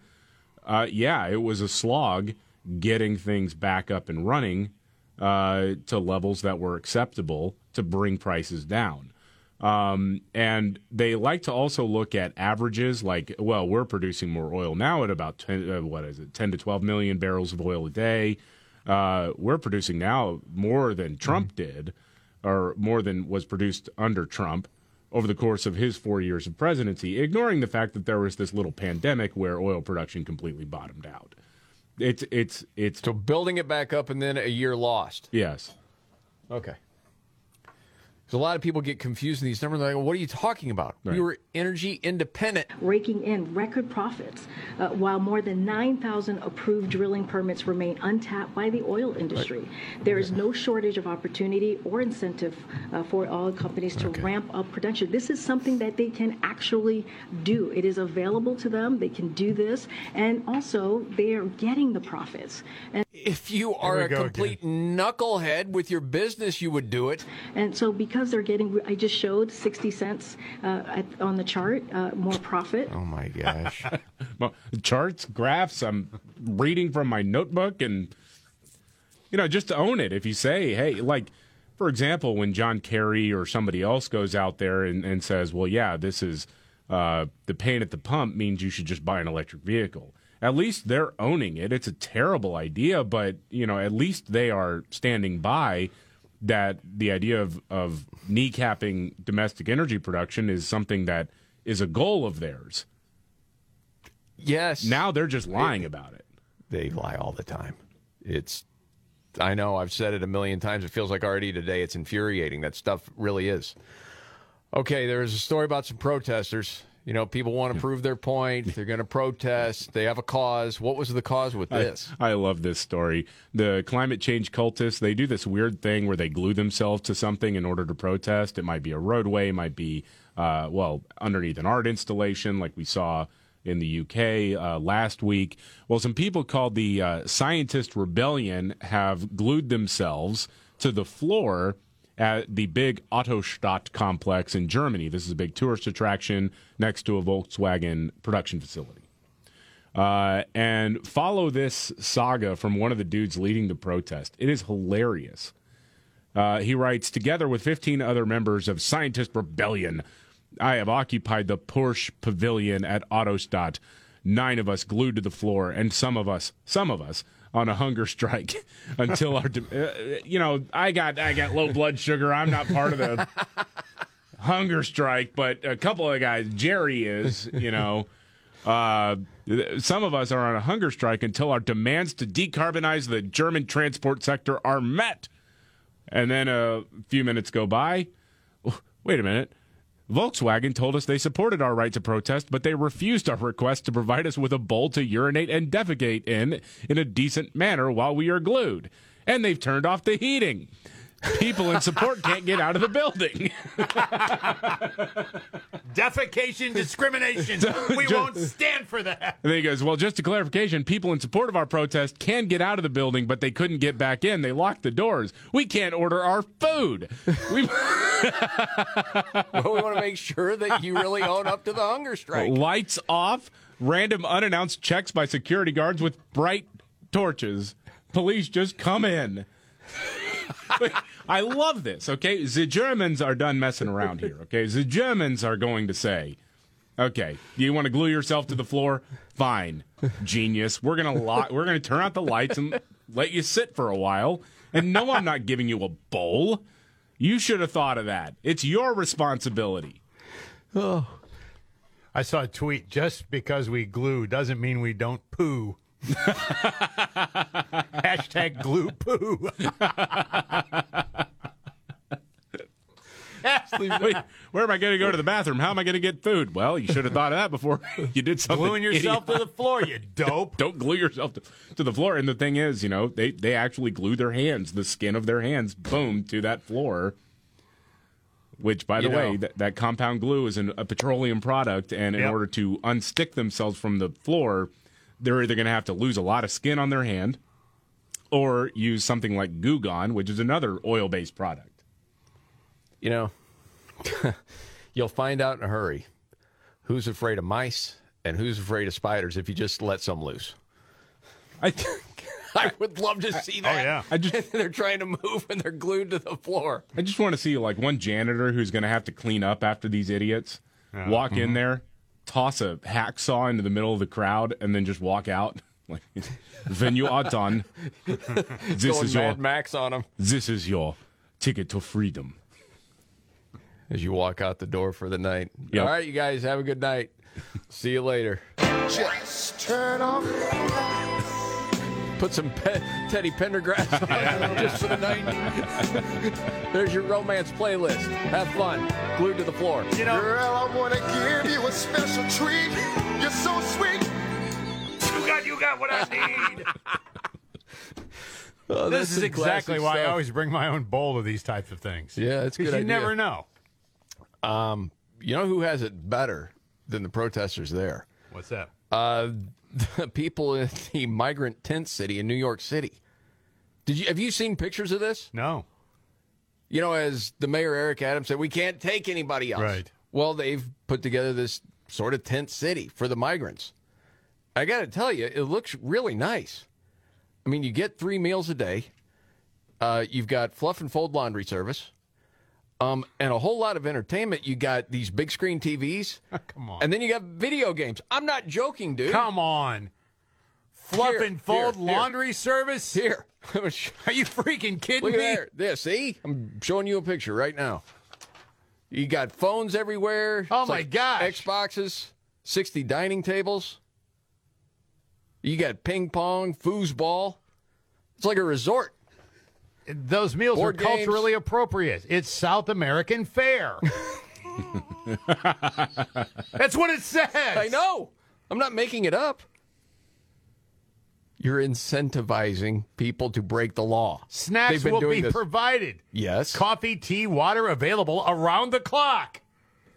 uh, yeah, it was a slog getting things back up and running uh, to levels that were acceptable to bring prices down. Um, and they like to also look at averages like, well, we're producing more oil now at about 10, uh, what is it, 10 to 12 million barrels of oil a day. Uh, we're producing now more than Trump did, or more than was produced under Trump over the course of his four years of presidency, ignoring the fact that there was this little pandemic where oil production completely bottomed out. It's it's it's so building it back up and then a year lost. Yes. Okay. Because a lot of people get confused in these numbers. They're like, what are you talking about? We were energy independent. raking in record profits, uh, while more than 9,000 approved drilling permits remain untapped by the oil industry. There is no shortage of opportunity or incentive uh, for oil companies to ramp up production. This is something that they can actually do. It is available to them. They can do this, and also they are getting the profits. And If you are a complete knucklehead with your business, you would do it. And so, because they're getting, I just showed 60 cents uh, at, on the chart, uh, more profit. Oh my gosh. *laughs* Well, charts, graphs. I'm reading from my notebook, and you know, just to own it. If you say, "Hey," like for example, when John Kerry or somebody else goes out there and, and says, "Well, yeah, this is uh, the pain at the pump means you should just buy an electric vehicle." At least they're owning it. It's a terrible idea, but you know, at least they are standing by that the idea of of kneecapping domestic energy production is something that is a goal of theirs. Yes. Now they're just lying about it. They lie all the time. It's I know I've said it a million times. It feels like already today it's infuriating. That stuff really is. Okay, there's a story about some protesters. You know, people want to prove their point. They're going to protest. They have a cause. What was the cause with this? I, I love this story. The climate change cultists, they do this weird thing where they glue themselves to something in order to protest. It might be a roadway, it might be, uh, well, underneath an art installation like we saw in the UK uh, last week. Well, some people called the uh, Scientist Rebellion have glued themselves to the floor at the big Autostadt complex in Germany. This is a big tourist attraction next to a Volkswagen production facility. Uh, and follow this saga from one of the dudes leading the protest. It is hilarious. Uh, he writes Together with 15 other members of Scientist Rebellion, I have occupied the Porsche Pavilion at Autostadt. Nine of us glued to the floor, and some of us, some of us, on a hunger strike *laughs* until our, uh, you know, I got I got low blood sugar. I'm not part of the *laughs* hunger strike, but a couple of guys, Jerry is, you know. Uh, some of us are on a hunger strike until our demands to decarbonize the German transport sector are met. And then a few minutes go by. Wait a minute. Volkswagen told us they supported our right to protest, but they refused our request to provide us with a bowl to urinate and defecate in in a decent manner while we are glued. And they've turned off the heating. People in support can't get out of the building. Defecation discrimination. *laughs* we Just- won't stand for that. And then he goes, Well, just a clarification people in support of our protest can get out of the building, but they couldn't get back in. They locked the doors. We can't order our food. We, *laughs* well, we want to make sure that you really own up to the hunger strike. Lights off, random unannounced checks by security guards with bright torches. Police just come in. *laughs* I love this, okay? The Germans are done messing around here, okay? The Germans are going to say, Okay. Do you want to glue yourself to the floor? Fine. Genius. We're gonna lo- we're gonna turn out the lights and let you sit for a while. And no, I'm not giving you a bowl. You should have thought of that. It's your responsibility. Oh. I saw a tweet. Just because we glue doesn't mean we don't poo. *laughs* Hashtag glue poo. Wait, where am I going to go to the bathroom? How am I going to get food? Well, you should have thought of that before *laughs* you did something. Gluing yourself to the floor, you dope. *laughs* Don't glue yourself to, to the floor. And the thing is, you know, they, they actually glue their hands, the skin of their hands, boom, to that floor. Which, by the You way, that, that compound glue is an, a petroleum product, and in Yep. order to unstick themselves from the floor, they're either going to have to lose a lot of skin on their hand, or use something like Goo Gone, which is another oil-based product. You know, *laughs* you'll find out in a hurry who's afraid of mice and who's afraid of spiders if you just let some loose. I, *laughs* I would love to see oh, that. Oh yeah. I just *laughs* they're trying to move and they're glued to the floor. I just want to see like one janitor who's going to have to clean up after these idiots. Walk in mm-hmm. there, toss a hacksaw into the middle of the crowd, and then just walk out. *laughs* Like, when you are done, *laughs* this Going is your Max on them this is your ticket to freedom. as you walk out the door for the night. Yep. All right, you guys have a good night. See you later. Just turn off. Put some pe- Teddy Pendergrass on *laughs* just for the night. *laughs* There's your romance playlist. Have fun. Glued to the floor. You know, Girl, I want to give you a special treat. You're so sweet. You got, you got what I need. *laughs* Oh, this is exactly classic why I always bring my own bowl to these types of things. Yeah, it's good you idea. never know. Um, you know who has it better than the protesters there? What's that? Uh, the *laughs* people in the migrant tent city in New York City. Did you have you seen pictures of this? No. You know, as the mayor Eric Adams said, we can't take anybody else. Right. Well, they've put together this sort of tent city for the migrants. I got to tell you, it looks really nice. I mean, you get three meals a day. Uh, you've got fluff and fold laundry service, um, and a whole lot of entertainment. You got these big screen TVs. *laughs* Come on. And then you got video games. I'm not joking, dude. Come on. Fluff Here, and fold here, here. laundry service? Here. *laughs* Are you freaking kidding Look me? at there. There, see? I'm showing you a picture right now. You got phones everywhere. Oh, It's my like gosh. Xboxes, 60 dining tables. You got ping pong, foosball. It's like a resort. Those meals Board are games. culturally appropriate. It's South American fare. *laughs* That's what it says. I know. I'm not making it up. You're incentivizing people to break the law. Snacks will be this. provided. Yes. Coffee, tea, water available around the clock.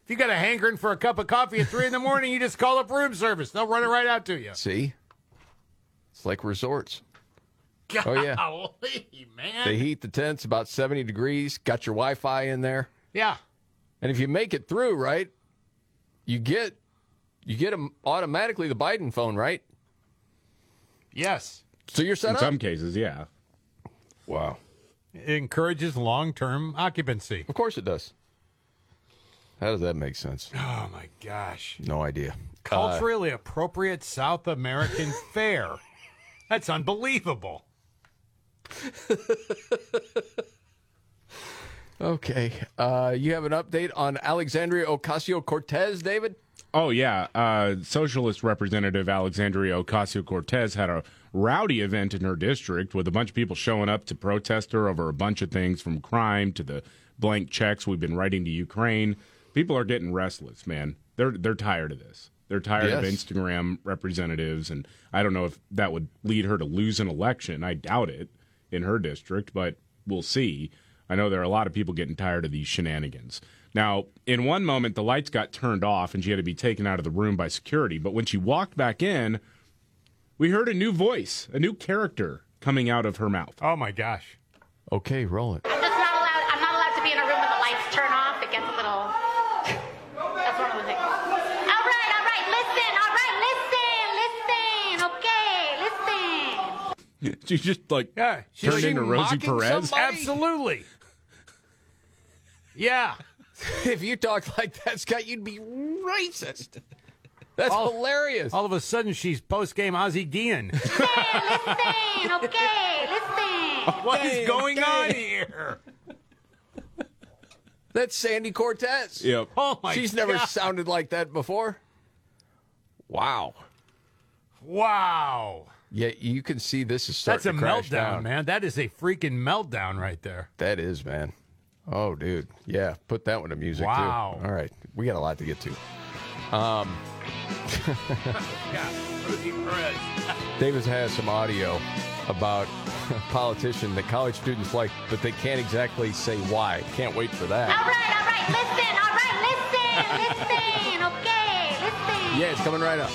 If you got a hankering for a cup of coffee at three in the morning, you just call up room service. They'll run it right out to you. See? It's like resorts. Oh, yeah. Golly, man. They heat the tents about 70 degrees, got your Wi Fi in there. Yeah. And if you make it through, right, you get you get 'em automatically the Biden phone, right? Yes. So you're set In up. some cases, yeah. Wow. It encourages long term occupancy. Of course it does. How does that make sense? Oh, my gosh. No idea. Culturally uh, appropriate South American *laughs* fare. That's unbelievable. *laughs* Okay. Uh, you have an update on Alexandria Ocasio Cortez, David? Oh yeah, uh, socialist representative Alexandria Ocasio Cortez had a rowdy event in her district with a bunch of people showing up to protest her over a bunch of things, from crime to the blank checks we've been writing to Ukraine. People are getting restless, man. They're they're tired of this. They're tired of Instagram representatives, and I don't know if that would lead her to lose an election. I doubt it in her district, but we'll see. I know there are a lot of people getting tired of these shenanigans. Now, in one moment, the lights got turned off and she had to be taken out of the room by security. But when she walked back in, we heard a new voice, a new character coming out of her mouth. Oh, my gosh. Okay, roll it. I'm just not allowed. I'm not allowed to be in a room when the lights turn off. It gets a little. That's one of the things. All right, all right. Listen. All right, listen, listen. Okay, listen. *laughs* she just like Yeah, turned into Rosie Perez. Absolutely. *laughs* Yeah. *laughs* if you talked like that, Scott, you'd be racist. That's hilarious. All of a sudden, she's post game Ozzie Guillen. Listen, okay, listen. what is going okay. on here? That's Sandy Cortez. Yep. Oh my She's never God. sounded like that before. Wow. Wow. Yeah, you can see this is That's starting a to crash meltdown, down. man. That is a freaking meltdown right there. That is, man. Oh, dude. Yeah, put that one to music Wow. too. All right, we got a lot to get to. Um, *laughs* Yeah, *laughs* Davis has some audio about *laughs* a politician that college students like, but they can't exactly say why. Can't wait for that. All right, all right, listen, all right, listen, listen, okay, listen. Yeah, it's coming right up.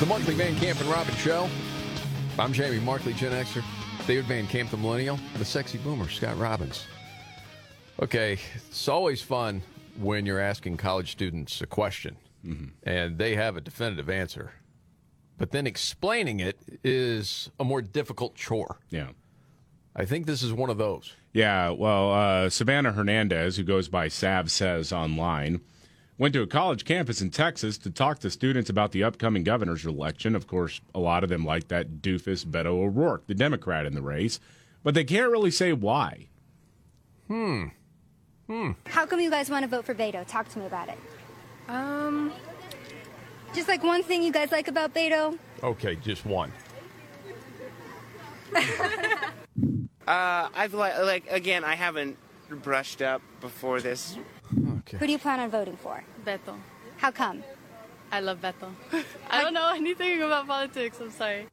The Markley Van Camp and Robin Show. I'm Jamie Markley, Gen Xer. David Van Camp, the Millennial. The sexy boomer, Scott Robbins. Okay, it's always fun when you're asking college students a question and they have a definitive answer. But then explaining it is a more difficult chore. Yeah. I think this is one of those. Yeah, well, uh, Savannah Hernandez, who goes by Sav Says online, went to a college campus in Texas to talk to students about the upcoming governor's election. Of course, a lot of them like that doofus Beto O'Rourke, the Democrat in the race, but they can't really say why. Hmm. Hmm. How come you guys want to vote for Beto? Talk to me about it. Um, just like one thing you guys like about Beto. Okay, just one. *laughs* Uh, I've like, like again, I haven't brushed up before this. Who do you plan on voting for? Beto. How come? I love Beto. *laughs* I don't know anything about politics. I'm sorry.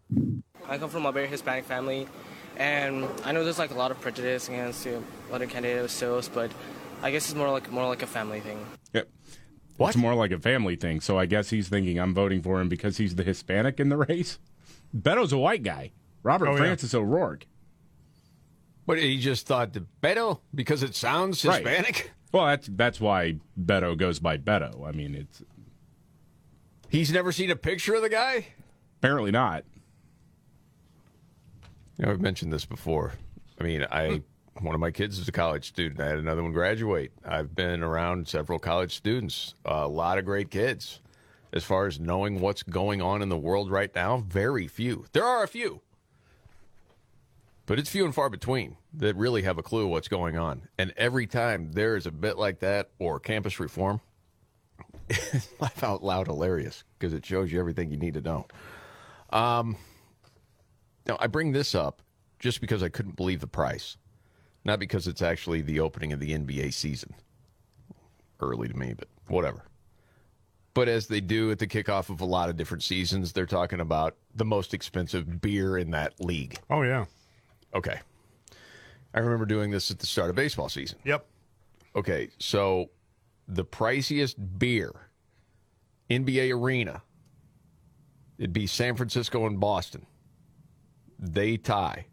I come from a very Hispanic family, and I know there's like a lot of prejudice against the other candidates still, but I guess it's more like more like a family thing. Yep. It's more like a family thing. So I guess he's thinking I'm voting for him because he's the Hispanic in the race. Beto's a white guy. Robert Oh, yeah. Francis O'Rourke. But he just thought the Beto because it sounds Right. Hispanic. Well, that's that's why Beto goes by Beto. I mean, it's He's never seen a picture of the guy. apparently not. You know, I've mentioned this before. I mean, I one of my kids is a college student. I had another one graduate. I've been around several college students. A lot of great kids. As far as knowing what's going on in the world right now, very few. There are a few. But it's few and far between that really have a clue what's going on. And every time there is a bit like that or campus reform, it's *laughs* laugh out loud hilarious because it shows you everything you need to know. Um, now, I bring this up just because I couldn't believe the price, not because it's actually the opening of the NBA season. Early to me, but whatever. But as they do at the kickoff of a lot of different seasons, they're talking about the most expensive beer in that league. Oh, yeah. Okay. I remember doing this at the start of baseball season. Yep. Okay, so the priciest beer, NBA Arena, it'd be San Francisco and Boston. They tie.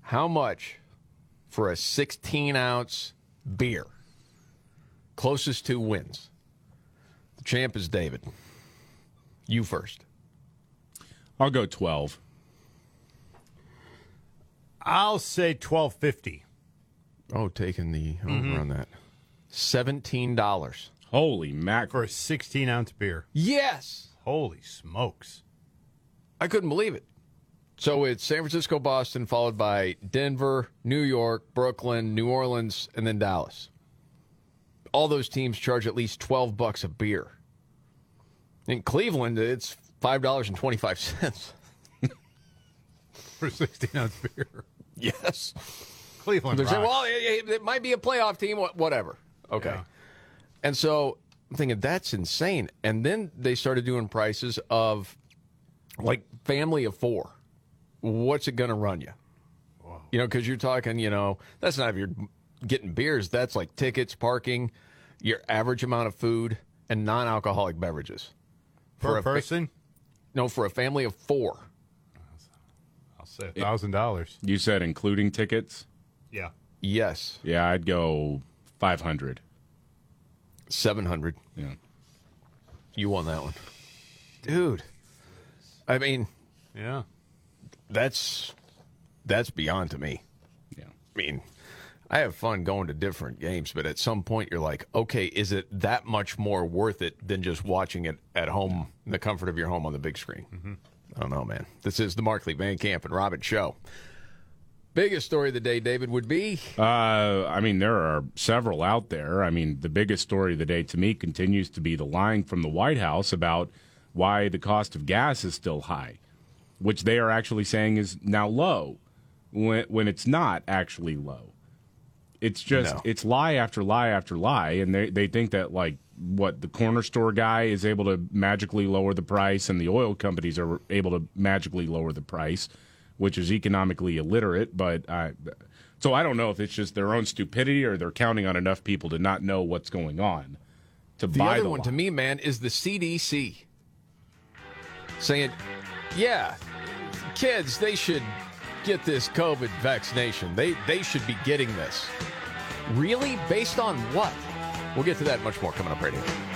How much for a 16 ounce beer? Closest two wins. The champ is David. You first. I'll go 12. I'll say twelve fifty. Oh, taking the over Mhm. on that. $17. Holy mac. For a 16 ounce beer. Yes. Holy smokes. I couldn't believe it. So it's San Francisco, Boston, followed by Denver, New York, Brooklyn, New Orleans, and then Dallas. All those teams charge at least 12 bucks a beer. In Cleveland, it's $5.25. *laughs* For a 16 ounce beer. Yes. Cleveland. Saying, rocks. well, it, it might be a playoff team, whatever. Okay. And so I'm thinking, that's insane. And then they started doing prices of like family of four. What's it going to run you? You know, because you're talking, you know, that's not if you're getting beers, that's like tickets, parking, your average amount of food, and non alcoholic beverages. Per a fa- person? no, for a family of four. I'll say $1,000. You said including tickets? Yeah. Yes. Yeah, I'd go five hundred. Seven hundred. Yeah. You won that one, dude. I mean, yeah, that's that's beyond to me. Yeah, I mean, I have fun going to different games, but at some point you're like, okay, is it that much more worth it than just watching it at home in the comfort of your home on the big screen? Mm-hmm. I don't know, man. This is the Markley Van Camp and Robin show. Biggest story of the day, David, would be. Uh, I mean, there are several out there. I mean, the biggest story of the day to me continues to be the lying from the White House about why the cost of gas is still high, which they are actually saying is now low, when when it's not actually low. It's just No. it's lie after lie after lie, and they they think that like what the corner store guy is able to magically lower the price, and the oil companies are able to magically lower the price, which is economically illiterate. But I, so I don't know if it's just their own stupidity or they're counting on enough people to not know what's going on to The buy other the one lie. to me, man, is the CDC saying, yeah, kids, they should get this COVID vaccination. They they should be getting this. Really? Based on what? We'll get to that much more coming up right here.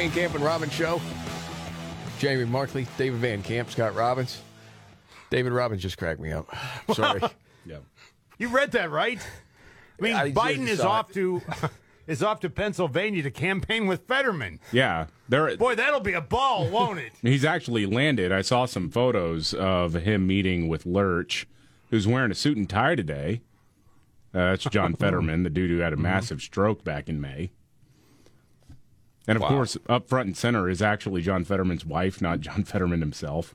Van Camp and Robbins Show. Jamie Markley, David Van Camp, Scott Robbins. David Robbins just cracked me up. I'm sorry. *laughs* yeah. You read that, right? I mean, I Biden is saw off to *laughs* is off to Pennsylvania to campaign with Fetterman. Yeah, there. Boy, that'll be a ball, won't it? *laughs* He's actually landed. I saw some photos of him meeting with Lurch, who's wearing a suit and tie today. Uh, that's John Fetterman, the dude who had a massive stroke back in May. And of Wow. course, up front and center is actually John Fetterman's wife, not John *laughs* Fetterman himself.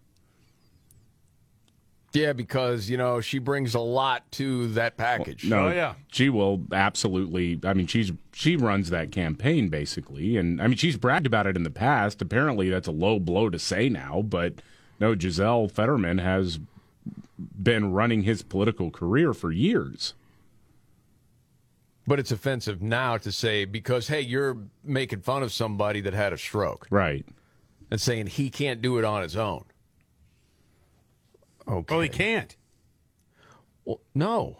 Yeah, because, you know, she brings a lot to that package. No, oh, yeah. she will absolutely. I mean, she's she runs that campaign basically, and I mean, she's bragged about it in the past. Apparently, that's a low blow to say now, but no, Giselle Fetterman has been running his political career for years. But it's offensive now to say because hey, you're making fun of somebody that had a stroke, right? And saying he can't do it on his own. Okay. Well, he can't. Well, no.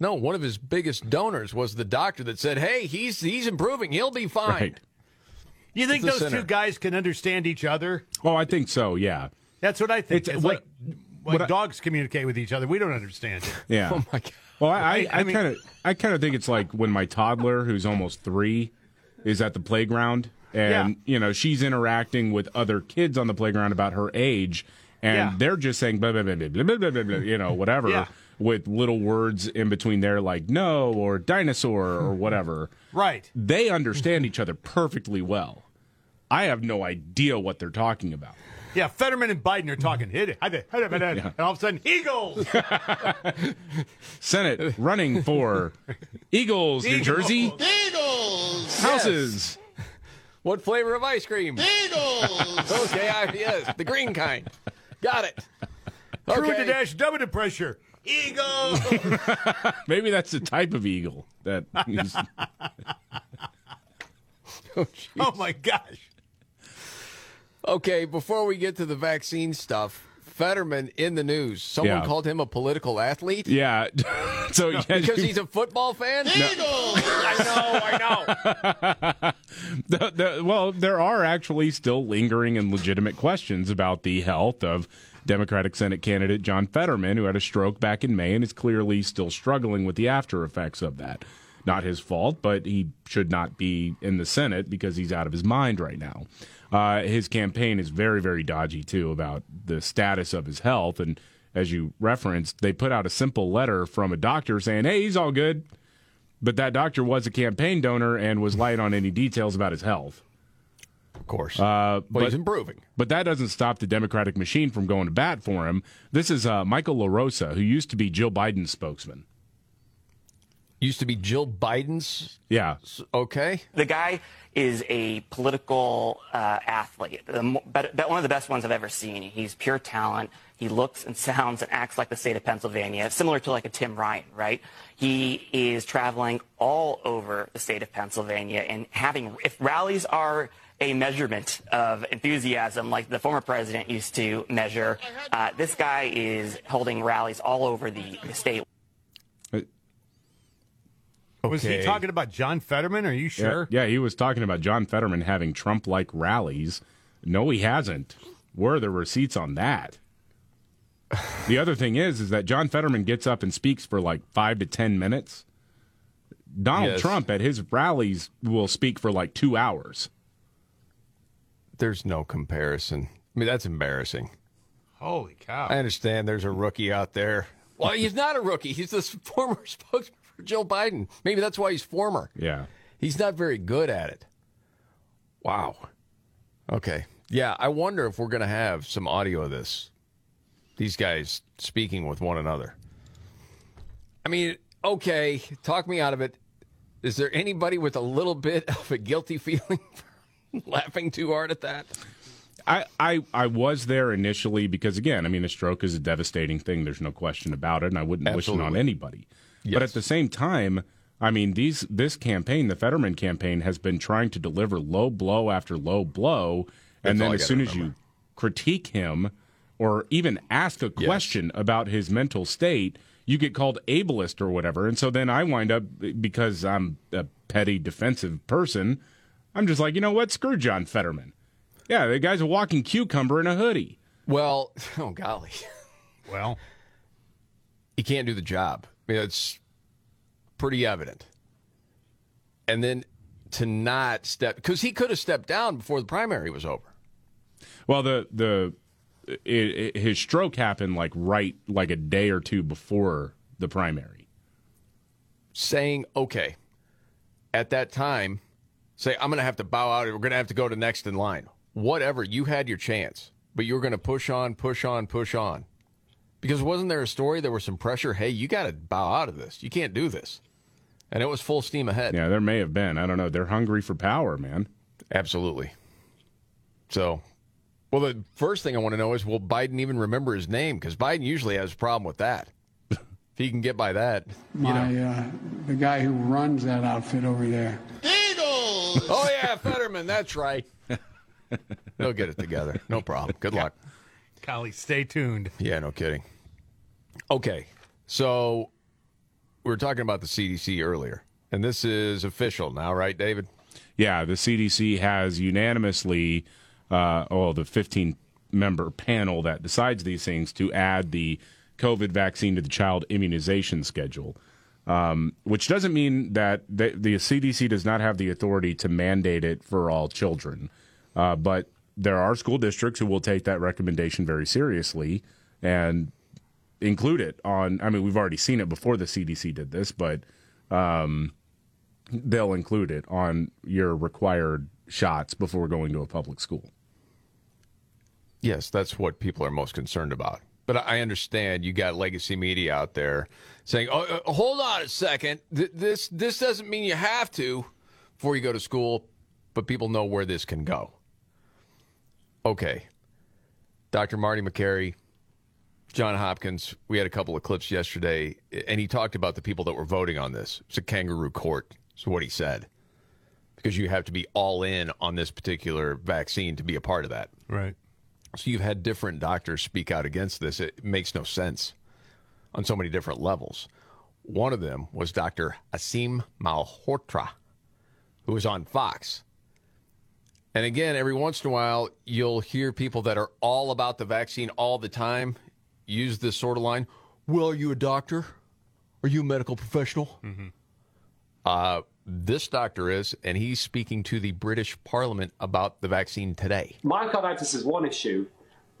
No, one of his biggest donors was the doctor that said, "Hey, he's he's improving. He'll be fine." Right. You think It's the those two guys can understand each other? Oh, I think so. Yeah. That's what I think. It's- It's, what- like like I- dogs communicate with each other. We don't understand it. Yeah. *laughs* Oh my god. Well, I, I, kind of, I kind of think it's like when my toddler, who's almost three, is at the playground, and you know she's interacting with other kids on the playground about her age, and Yeah. they're just saying blah blah blah blah blah blah blah, blah, blah you know whatever Yeah. with little words in between there like no or dinosaur or hmm. whatever. Right. They understand each other perfectly well. I have no idea what they're talking about. Yeah, Fetterman and Biden are talking. Hit it, hit it, hit it, hit it. and all of a sudden, Eagles. *laughs* Senate running for Eagles, New Jersey Eagles! houses. What flavor of ice cream? Eagles! *laughs* okay, I, yes, the green kind. Got it. Crew to Okay. dash, double the pressure. Eagles. *laughs* Maybe that's the type of eagle that. Is, oh my gosh. Okay, before we get to the vaccine stuff, Fetterman in the news. Someone Yeah. called him a political athlete. yeah. *laughs* so yeah, Because he's a football fan? I know, I know. *laughs* the, the, well, there are actually still lingering and legitimate questions about the health of Democratic Senate candidate John Fetterman, who had a stroke back in May and is clearly still struggling with the after effects of that. Not his fault, but he should not be in the Senate because he's out of his mind right now. Uh, his campaign is very, very dodgy, too, about the status of his health. And as you referenced, they put out a simple letter from a doctor saying, hey, he's all good. But that doctor was a campaign donor and was light on any details about his health. Of course. Uh, But he's improving. But that doesn't stop the Democratic machine from going to bat for him. This is uh, Michael LaRosa, who used to be Jill Biden's spokesman. Used to be Jill Biden's. Yeah. Okay. The guy is a political uh, athlete, the, bet- bet- one of the best ones I've ever seen. He's pure talent. He looks and sounds and acts like the state of Pennsylvania, similar to like a Tim Ryan, right? He is traveling all over the state of Pennsylvania and having, if rallies are a measurement of enthusiasm like the former president used to measure, uh, this guy is holding rallies all over the, the state. Was he talking about John Fetterman? Are you sure? Yeah, yeah, he was talking about John Fetterman having Trump like rallies. No, he hasn't. Where are the receipts on that? the other thing is, is that John Fetterman gets up and speaks for like five to ten minutes. Donald Yes. Trump at his rallies will speak for like two hours. There's no comparison. I mean, that's embarrassing. Holy cow. I understand there's a rookie out there. Well, he's not a rookie. He's the *laughs* former spokesman for Joe Biden. Maybe that's why he's former. Yeah. He's not very good at it. Wow. Okay. Yeah, I wonder if we're going to have some audio of this. These guys speaking with one another. I mean, okay, talk me out of it. Is there anybody with a little bit of a guilty *laughs* feeling for laughing too hard at that? I, I I was there initially because again, I mean, a stroke is a devastating thing. There's no question about it, and I wouldn't wish it on Absolutely. Anybody. But at the same time, I mean, these this campaign, the Fetterman campaign, has been trying to deliver low blow after low blow, and That's then as gotta soon as you critique him or even ask a question about his mental state, you get called ableist or whatever. And so then I wind up because I'm a petty defensive person. I'm just like, you know what? Screw John Fetterman. Yeah, the guy's a walking cucumber in a hoodie. Well, *laughs* oh golly. Well, he can't do the job. I mean, it's pretty evident. And then to not step because he could have stepped down before the primary was over. Well, the the it, it, his stroke happened like right like a day or two before the primary. Saying, okay, at that time, say, I'm going to have to bow out. We're going to have to go to next in line. Whatever. You had your chance, but you were going to push on, push on, push on. Because wasn't there a story? There was some pressure. Hey, you got to bow out of this. You can't do this. And it was full steam ahead. Yeah, there may have been. I don't know. They're hungry for power, man. Absolutely. So, well, the first thing I want to know is will Biden even remember his name? Because Biden usually has a problem with that. if he can get by that, you know. My uh, the guy who runs that outfit over there. Eagles! oh yeah, Fetterman. That's right. They'll get it together. No problem. Good luck. Golly, stay tuned. Yeah, no kidding. Okay, so we were talking about the CDC earlier, and this is official now, right, David? Yeah, the CDC has unanimously, uh, oh, the 15 member panel that decides these things to add the COVID vaccine to the child immunization schedule, um, which doesn't mean that the, the CDC does not have the authority to mandate it for all children. Uh, but there are school districts who will take that recommendation very seriously and include it on. I mean, we've already seen it before the CDC did this, but um, they'll include it on your required shots before going to a public school. Yes, that's what people are most concerned about. But I understand you got legacy media out there saying, "Oh, uh, hold on a second. Th- this this doesn't mean you have to before you go to school, but people know where this can go." Okay, Dr. Marty Makary, John Hopkins. We had a couple of clips yesterday, and he talked about the people that were voting on this. It's a kangaroo court. Is what he said, because you have to be all in on this particular vaccine to be a part of that. Right. So you've had different doctors speak out against this. It makes no sense on so many different levels. One of them was Dr. Aseem Malhotra, who was on Fox. And again, every once in a while, you'll hear people that are all about the vaccine all the time use this sort of line Well, are you a doctor? Are you a medical professional? Uh, this doctor is, and he's speaking to the British Parliament about the vaccine today. Myocarditis is one issue.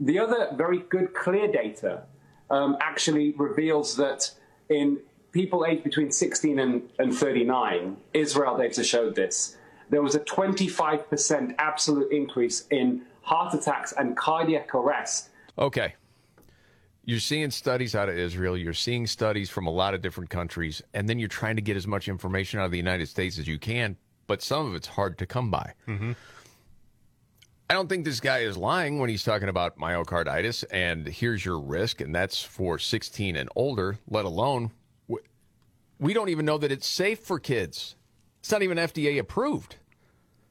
The other very good, clear data um, actually reveals that in people aged between 16 and, and 39, Israel data showed this, there was a 25% absolute increase in heart attacks and cardiac arrest. Okay. You're seeing studies out of Israel. You're seeing studies from a lot of different countries, and then you're trying to get as much information out of the United States as you can. But some of it's hard to come by. Mm-hmm. I don't think this guy is lying when he's talking about myocarditis and here's your risk, and that's for 16 and older, let alone we don't even know that it's safe for kids. It's not even FDA approved.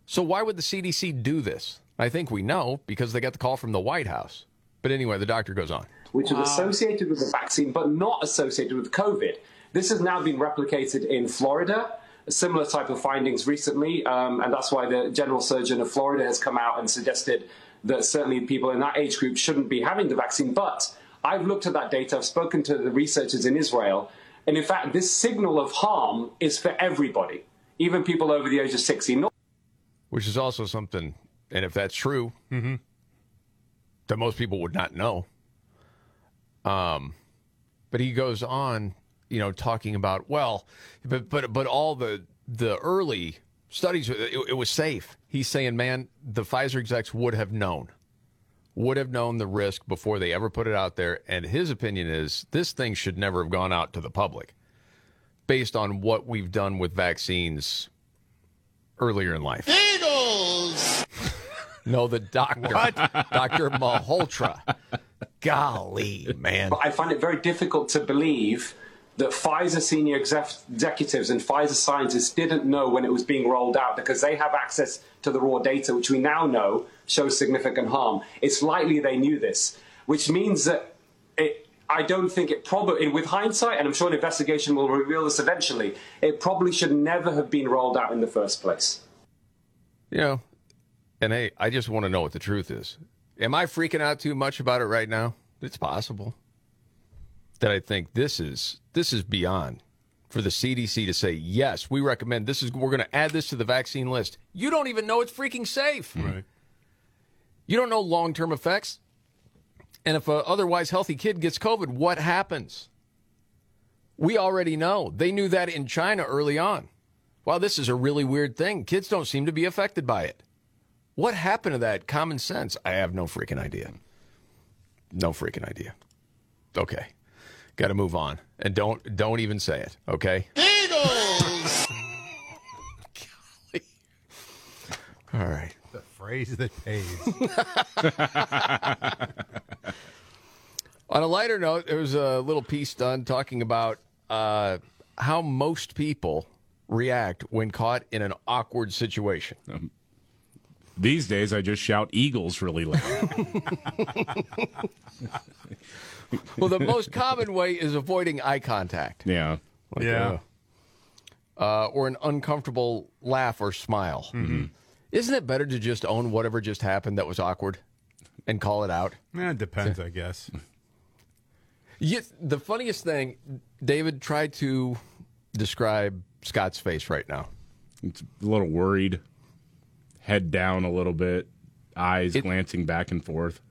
So why would the CDC do this? I think we know because they got the call from the White House. But anyway, the doctor goes on. which is associated with the vaccine but not associated with COVID. This has now been replicated in Florida, a similar type of findings recently, um, and that's why the general surgeon of Florida has come out and suggested that certainly people in that age group shouldn't be having the vaccine. But I've looked at that data, I've spoken to the researchers in Israel, and in fact, this signal of harm is for everybody, even people over the age of 60. Which is also something, and if that's true, that most people would not know. Um, but he goes on, you know, talking about well, but but but all the the early studies, it, it was safe. He's saying, man, the Pfizer execs would have known, would have known the risk before they ever put it out there. And his opinion is this thing should never have gone out to the public, based on what we've done with vaccines earlier in life. Eagles! *laughs* No, the doctor, *laughs* Doctor Malhotra. Golly, man. But I find it very difficult to believe that Pfizer senior exec- executives and Pfizer scientists didn't know when it was being rolled out because they have access to the raw data, which we now know shows significant harm. It's likely they knew this, which means that it, I don't think it probably, with hindsight, and I'm sure an investigation will reveal this eventually, it probably should never have been rolled out in the first place. You know, and hey, I just want to know what the truth is. Am I freaking out too much about it right now? It's possible that I think this is this is beyond for the CDC to say yes, we recommend this is we're going to add this to the vaccine list. You don't even know it's freaking safe. Right. You don't know long term effects. And if a otherwise healthy kid gets COVID, what happens? We already know. They knew that in China early on. Wow, this is a really weird thing. Kids don't seem to be affected by it. What happened to that common sense? I have no freaking idea. No freaking idea. Okay. Got to move on. And don't don't even say it, okay? Eagles! *laughs* All right. The phrase that pays. *laughs* On a lighter note, there was a little piece done talking about uh, how most people react when caught in an awkward situation. These days, I just shout Eagles really loud. *laughs* well, the most common way is avoiding eye contact. Yeah. Like, Yeah. uh, uh, or an uncomfortable laugh or smile. Mm-hmm. Isn't it better to just own whatever just happened that was awkward and call it out? Yeah, it depends, I guess. Yeah, the funniest thing, David tried to describe Scott's face right now. It's a little worried, head down a little bit, eyes glancing back and forth.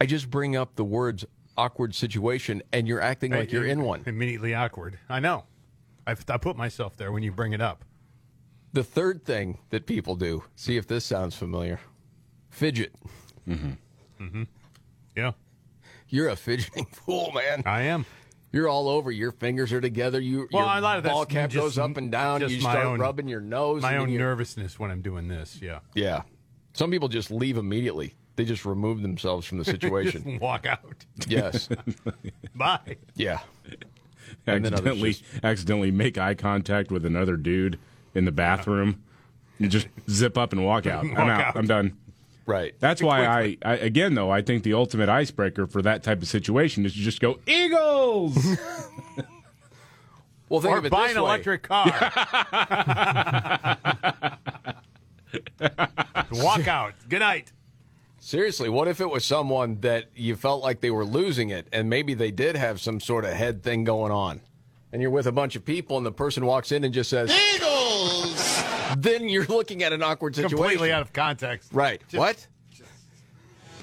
I just bring up the words awkward situation, and you're acting like you're in one. Immediately awkward. I know. I, I put myself there when you bring it up. The third thing that people do, see if this sounds familiar fidget. Mm-hmm. Mm-hmm. Yeah. You're a fidgeting *laughs* fool, man. I am. You're all over. Your fingers are together. You, Well, your a lot of ball cap just- goes up and down. just You my start own- rubbing your nose. My and own nervousness when I'm doing this. Yeah. Yeah. Some people just leave immediately. They just remove themselves from the *laughs* situation. Just walk out. yes. *laughs* Bye. Yeah. And then accidentally, just- accidentally make eye contact with another dude in the bathroom. You just zip up and walk out. *laughs* I'm out. out. I'm done. Right. That's why I, I, again, though, I think the ultimate icebreaker for that type of situation is to just go Eagles. *laughs* Well, think or of it buy this an way. electric car. *laughs* Walk out. Good night. Seriously, what if it was someone that you felt like they were losing it and maybe they did have some sort of head thing going on? And you're with a bunch of people and the person walks in and just says, Eagles! *laughs* then you're looking at an awkward situation. Completely out of context. Right. what?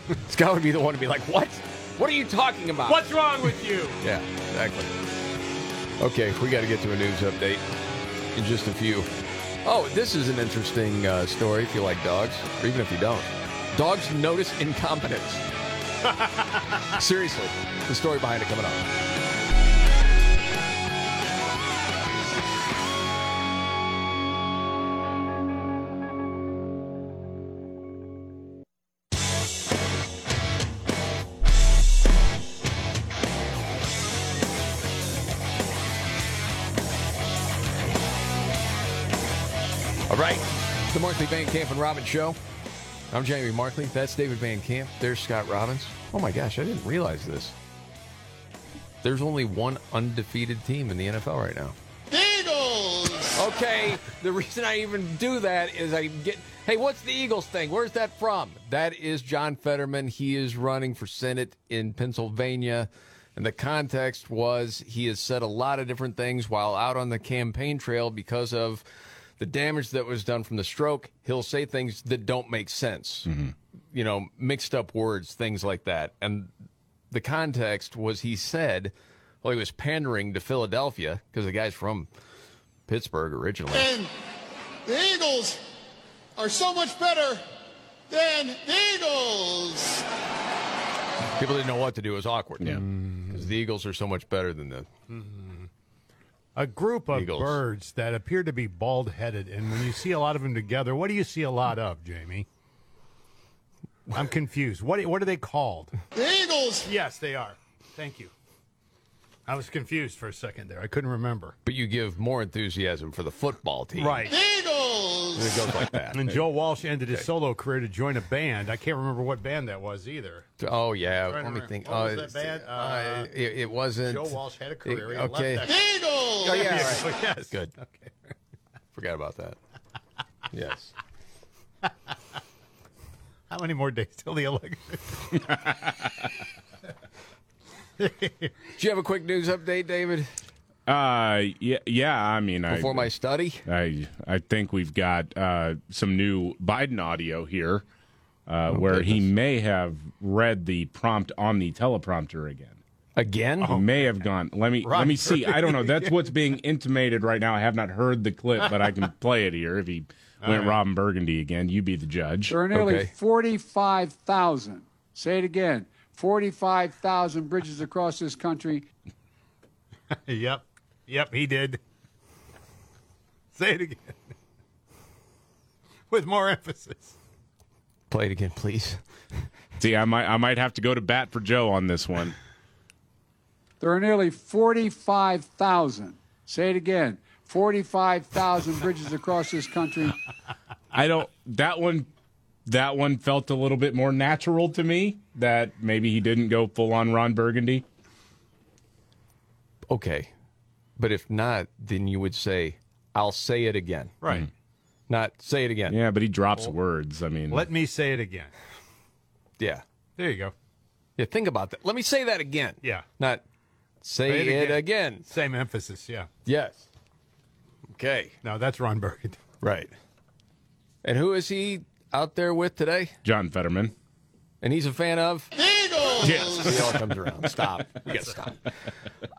*laughs* Scott would be the one to be like, what? What are you talking about? What's wrong with you? *laughs* Yeah, exactly. Okay, we got to get to a news update in just a few. Oh, this is an interesting uh, story if you like dogs, or even if you don't. Dogs notice incompetence. Seriously, the story behind it coming up. And Robbins Show. I'm Jamie Markley. That's David Van Camp. There's Scott Robbins. Oh my gosh, I didn't realize this. There's only one undefeated team in the NFL right now. Eagles. Okay, the reason I even do that is I get. Hey, what's the Eagles thing? Where's that from? That is John Fetterman. He is running for Senate in Pennsylvania. And the context was he has said a lot of different things while out on the campaign trail because of the damage that was done from the stroke. He'll say things that don't make sense. Mm-hmm. You know, mixed up words, things like that. And the context was he said, well, he was pandering to Philadelphia because the guy's from Pittsburgh originally. And the Eagles are so much better than the Eagles. People didn't know what to do. It was awkward. Yeah. Mm-hmm. Because the Eagles are so much better than the. Mm-hmm. A group of Eagles. birds that appear to be bald headed, and when you see a lot of them together, what do you see a lot of, Jamie? I'm confused. What what are they called? The Eagles. Yes, they are. Thank you. I was confused for a second there. I couldn't remember. But you give more enthusiasm for the football team. Right. The Eagles. It goes like that. And Joe Walsh ended his solo career to join a band. I can't remember what band that was either. Oh yeah. Let me remember. think. What oh, was that band? uh, Uh, it, it wasn't. Joe Walsh had a career. He left okay. that- The Eagles. Oh yeah. Yeah, *laughs* right. yes. Good. Okay. Forgot about that. Yes. *laughs* How many more days till the election? *laughs* *laughs* Do you have a quick news update, David? Uh, yeah, yeah. I mean, I, Before my study, I I think we've got uh, some new Biden audio here, uh, where he may have read the prompt on the teleprompter again. Again? He may have gone. Let me let me see. I don't know. That's what's being intimated right now. I have not heard the clip, but I can *laughs* play it here. If he went right. Ron Burgundy again, you be the judge. There are nearly Okay. 45,000, say it again, 45,000 bridges across this country. *laughs* yep. Yep, he did. Say it again. With more emphasis. play it again, please. See, I might I might have to go to bat for Joe on this one. There are nearly 45,000, say it again, 45,000 bridges across this country. I don't. That one, that one felt a little bit more natural to me. That maybe he didn't go full on Ron Burgundy. Okay, but if not, then you would say, "I'll say it again." Right. Hmm. Not say it again. Yeah, but he drops words. I mean, Let me say it again. Yeah. There you go. Yeah. Think about that. Let me say that again. Yeah. Not say, it, again. Same emphasis, yeah. Yes. Okay. No, that's Ron Burgundy. Right. And who is he out there with today? John Fetterman. And he's a fan of. Eagles. Yes. *laughs* He all comes around. Stop. You got to stop.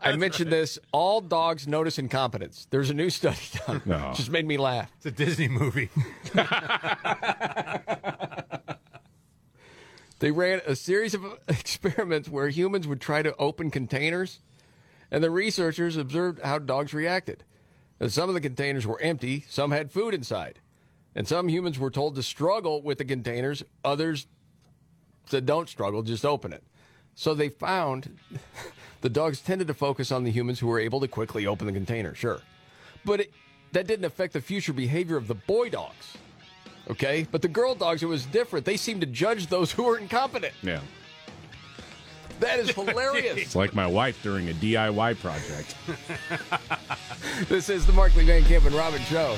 I mentioned this. All dogs notice incompetence. There's a new study done. No. Just made me laugh. It's a Disney movie. *laughs* They ran a series of *laughs* experiments where humans would try to open containers, and the researchers observed how dogs reacted. And some of the containers were empty, some had food inside. And some humans were told to struggle with the containers, others said don't struggle, just open it. So they found *laughs* the dogs tended to focus on the humans who were able to quickly open the container, sure. But it, that didn't affect the future behavior of the boy dogs. Okay? But the girl dogs, it was different. They seemed to judge those who were incompetent. Yeah. That is hilarious. It's like my wife during a DIY project. *laughs* this is the Markley Van Camp and Robbins Show.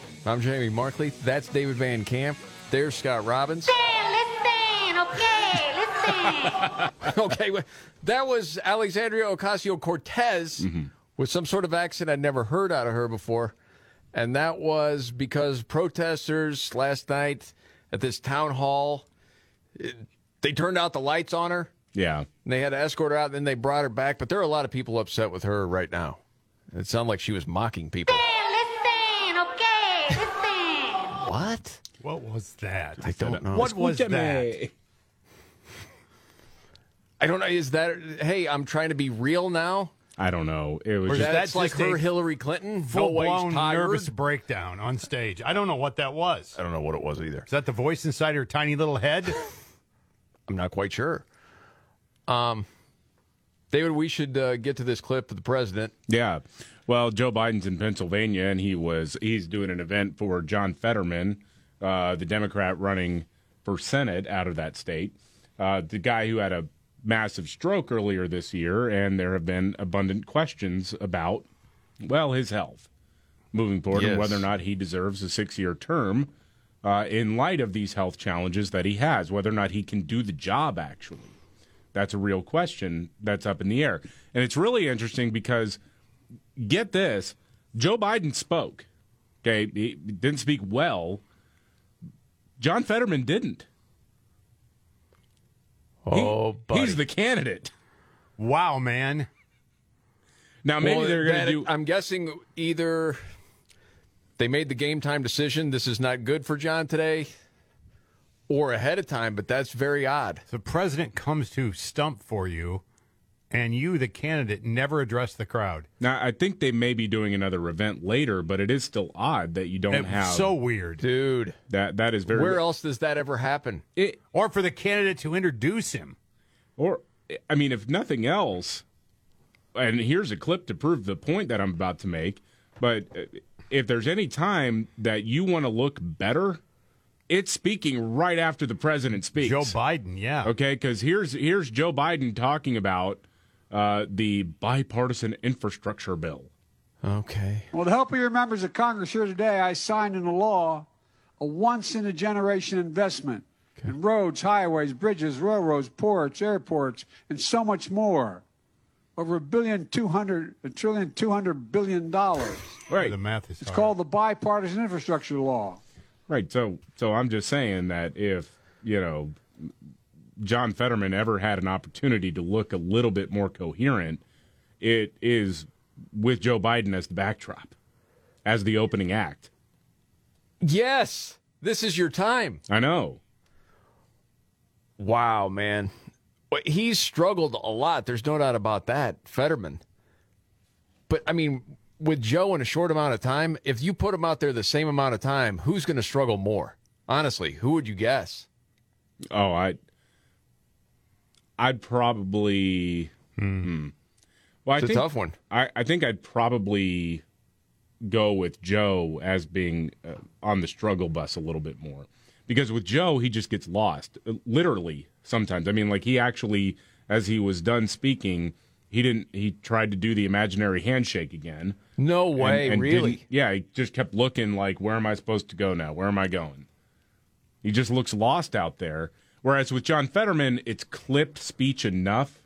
I'm Jamie Markley. That's David Van Camp. There's Scott Robbins. Listen, okay, listen. *laughs* okay, well, that was Alexandria Ocasio Cortez mm-hmm. with some sort of accent I'd never heard out of her before. And that was because protesters last night at this town hall, it- they turned out the lights on her. Yeah. And they had to escort her out, and then they brought her back. But there are a lot of people upset with her right now. It sounded like she was mocking people. listen, okay, listen. What? What was that? I don't know. What was that? I don't know. Is that hey? I'm trying to be real now. I don't know. It was Or is just, that That's like just a her Hillary Clinton. Full No way, blown nervous breakdown on stage. I don't know what that was. I don't know what it was either. Is that the voice inside her tiny little head? *laughs* I'm not quite sure. Um, David, we should uh, get to this clip of the president. Yeah. Well, Joe Biden's in Pennsylvania, and he was he's doing an event for John Fetterman, uh, the Democrat running for Senate out of that state, uh, the guy who had a massive stroke earlier this year, and there have been abundant questions about, well, his health moving forward and whether or not he deserves a six-year term uh, in light of these health challenges that he has, whether or not he can do the job actually. That's a real question that's up in the air. And it's really interesting because get this Joe Biden spoke. Okay. He didn't speak well. John Fetterman didn't. Oh, He- he's the candidate. Wow, man. Now, maybe Well, they're going to do. I'm guessing either they made the game time decision. This is not good for John today, or ahead of time. But that's very odd. The president comes to stump for you, and you, the candidate, never address the crowd. Now, I think they may be doing another event later, but it is still odd that you don't It was have. so weird. Dude, that that is very. Where else does that ever happen? It, or for the candidate to introduce him. Or, I mean, if nothing else, and here's a clip to prove the point that I'm about to make, but uh, if there's any time that you want to look better, it's speaking right after the president speaks. Joe Biden, yeah. Okay, because here's here's Joe Biden talking about uh, the bipartisan infrastructure bill. Okay. Well, to help of your members of Congress here today, I signed into law a once in a generation investment in roads, highways, bridges, railroads, ports, airports, and so much more. Over a billion two hundred a trillion two hundred billion dollars. Right. The math is It's called the bipartisan infrastructure law. Right. So so I'm just saying that if, you know, John Fetterman ever had an opportunity to look a little bit more coherent, it is with Joe Biden as the backdrop, as the opening act. Yes, this is your time. I know. Wow, man. He's struggled a lot. There's no doubt about that, Fetterman. But, I mean, with Joe in a short amount of time, if you put him out there the same amount of time, who's going to struggle more? Honestly, who would you guess? Oh, I I'd probably hmm. Well, I It's a think, tough one. I, I think I'd probably go with Joe as being uh, on the struggle bus a little bit more. Because with Joe, he just gets lost, uh, literally sometimes. I mean, like he actually, as he was done speaking, he didn't. He tried to do the imaginary handshake again. No way, really? didn't- Yeah, he just kept looking like, where am I supposed to go now? Where am I going? He just looks lost out there. Whereas with John Fetterman, it's clipped speech enough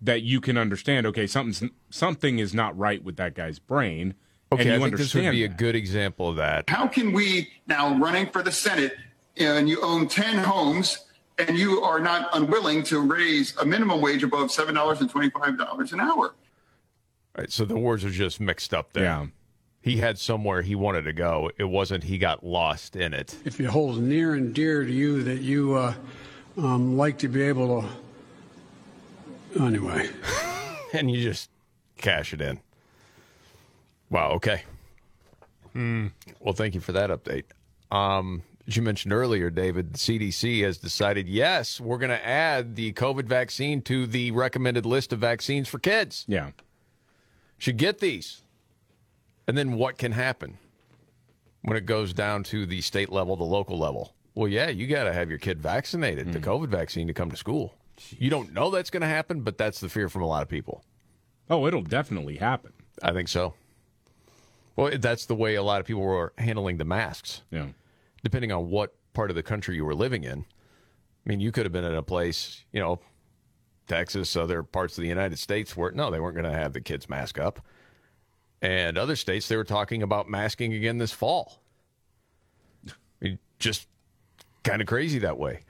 that you can understand. Okay, something's something is not right with that guy's brain. Okay, and you I think this would understand be a good example of that. How can we now running for the Senate and you own 10 homes and you are not unwilling to raise a minimum wage above seven dollars and twenty five dollars an hour? All right, so the words are just mixed up there. Yeah. He had somewhere he wanted to go. It wasn't he got lost in it. If it holds near and dear to you that you uh, um, like to be able to. Anyway. *laughs* and you just cash it in. Wow, okay. Well, thank you for that update. Um, as you mentioned earlier, David, the CDC has decided yes, we're going to add the COVID vaccine to the recommended list of vaccines for kids. Yeah. Should get these. And then what can happen when it goes down to the state level, the local level? Well, yeah, you got to have your kid vaccinated, the hmm. COVID vaccine, to come to school. You don't know that's going to happen, but that's the fear from a lot of people. Oh, it'll definitely happen. I think so. Well, that's the way a lot of people were handling the masks. Yeah. Depending on what part of the country you were living in. I mean, you could have been in a place, you know, Texas, other parts of the United States where no, they weren't going to have the kids mask up. And other states, they were talking about masking again this fall. Just kind of crazy that way.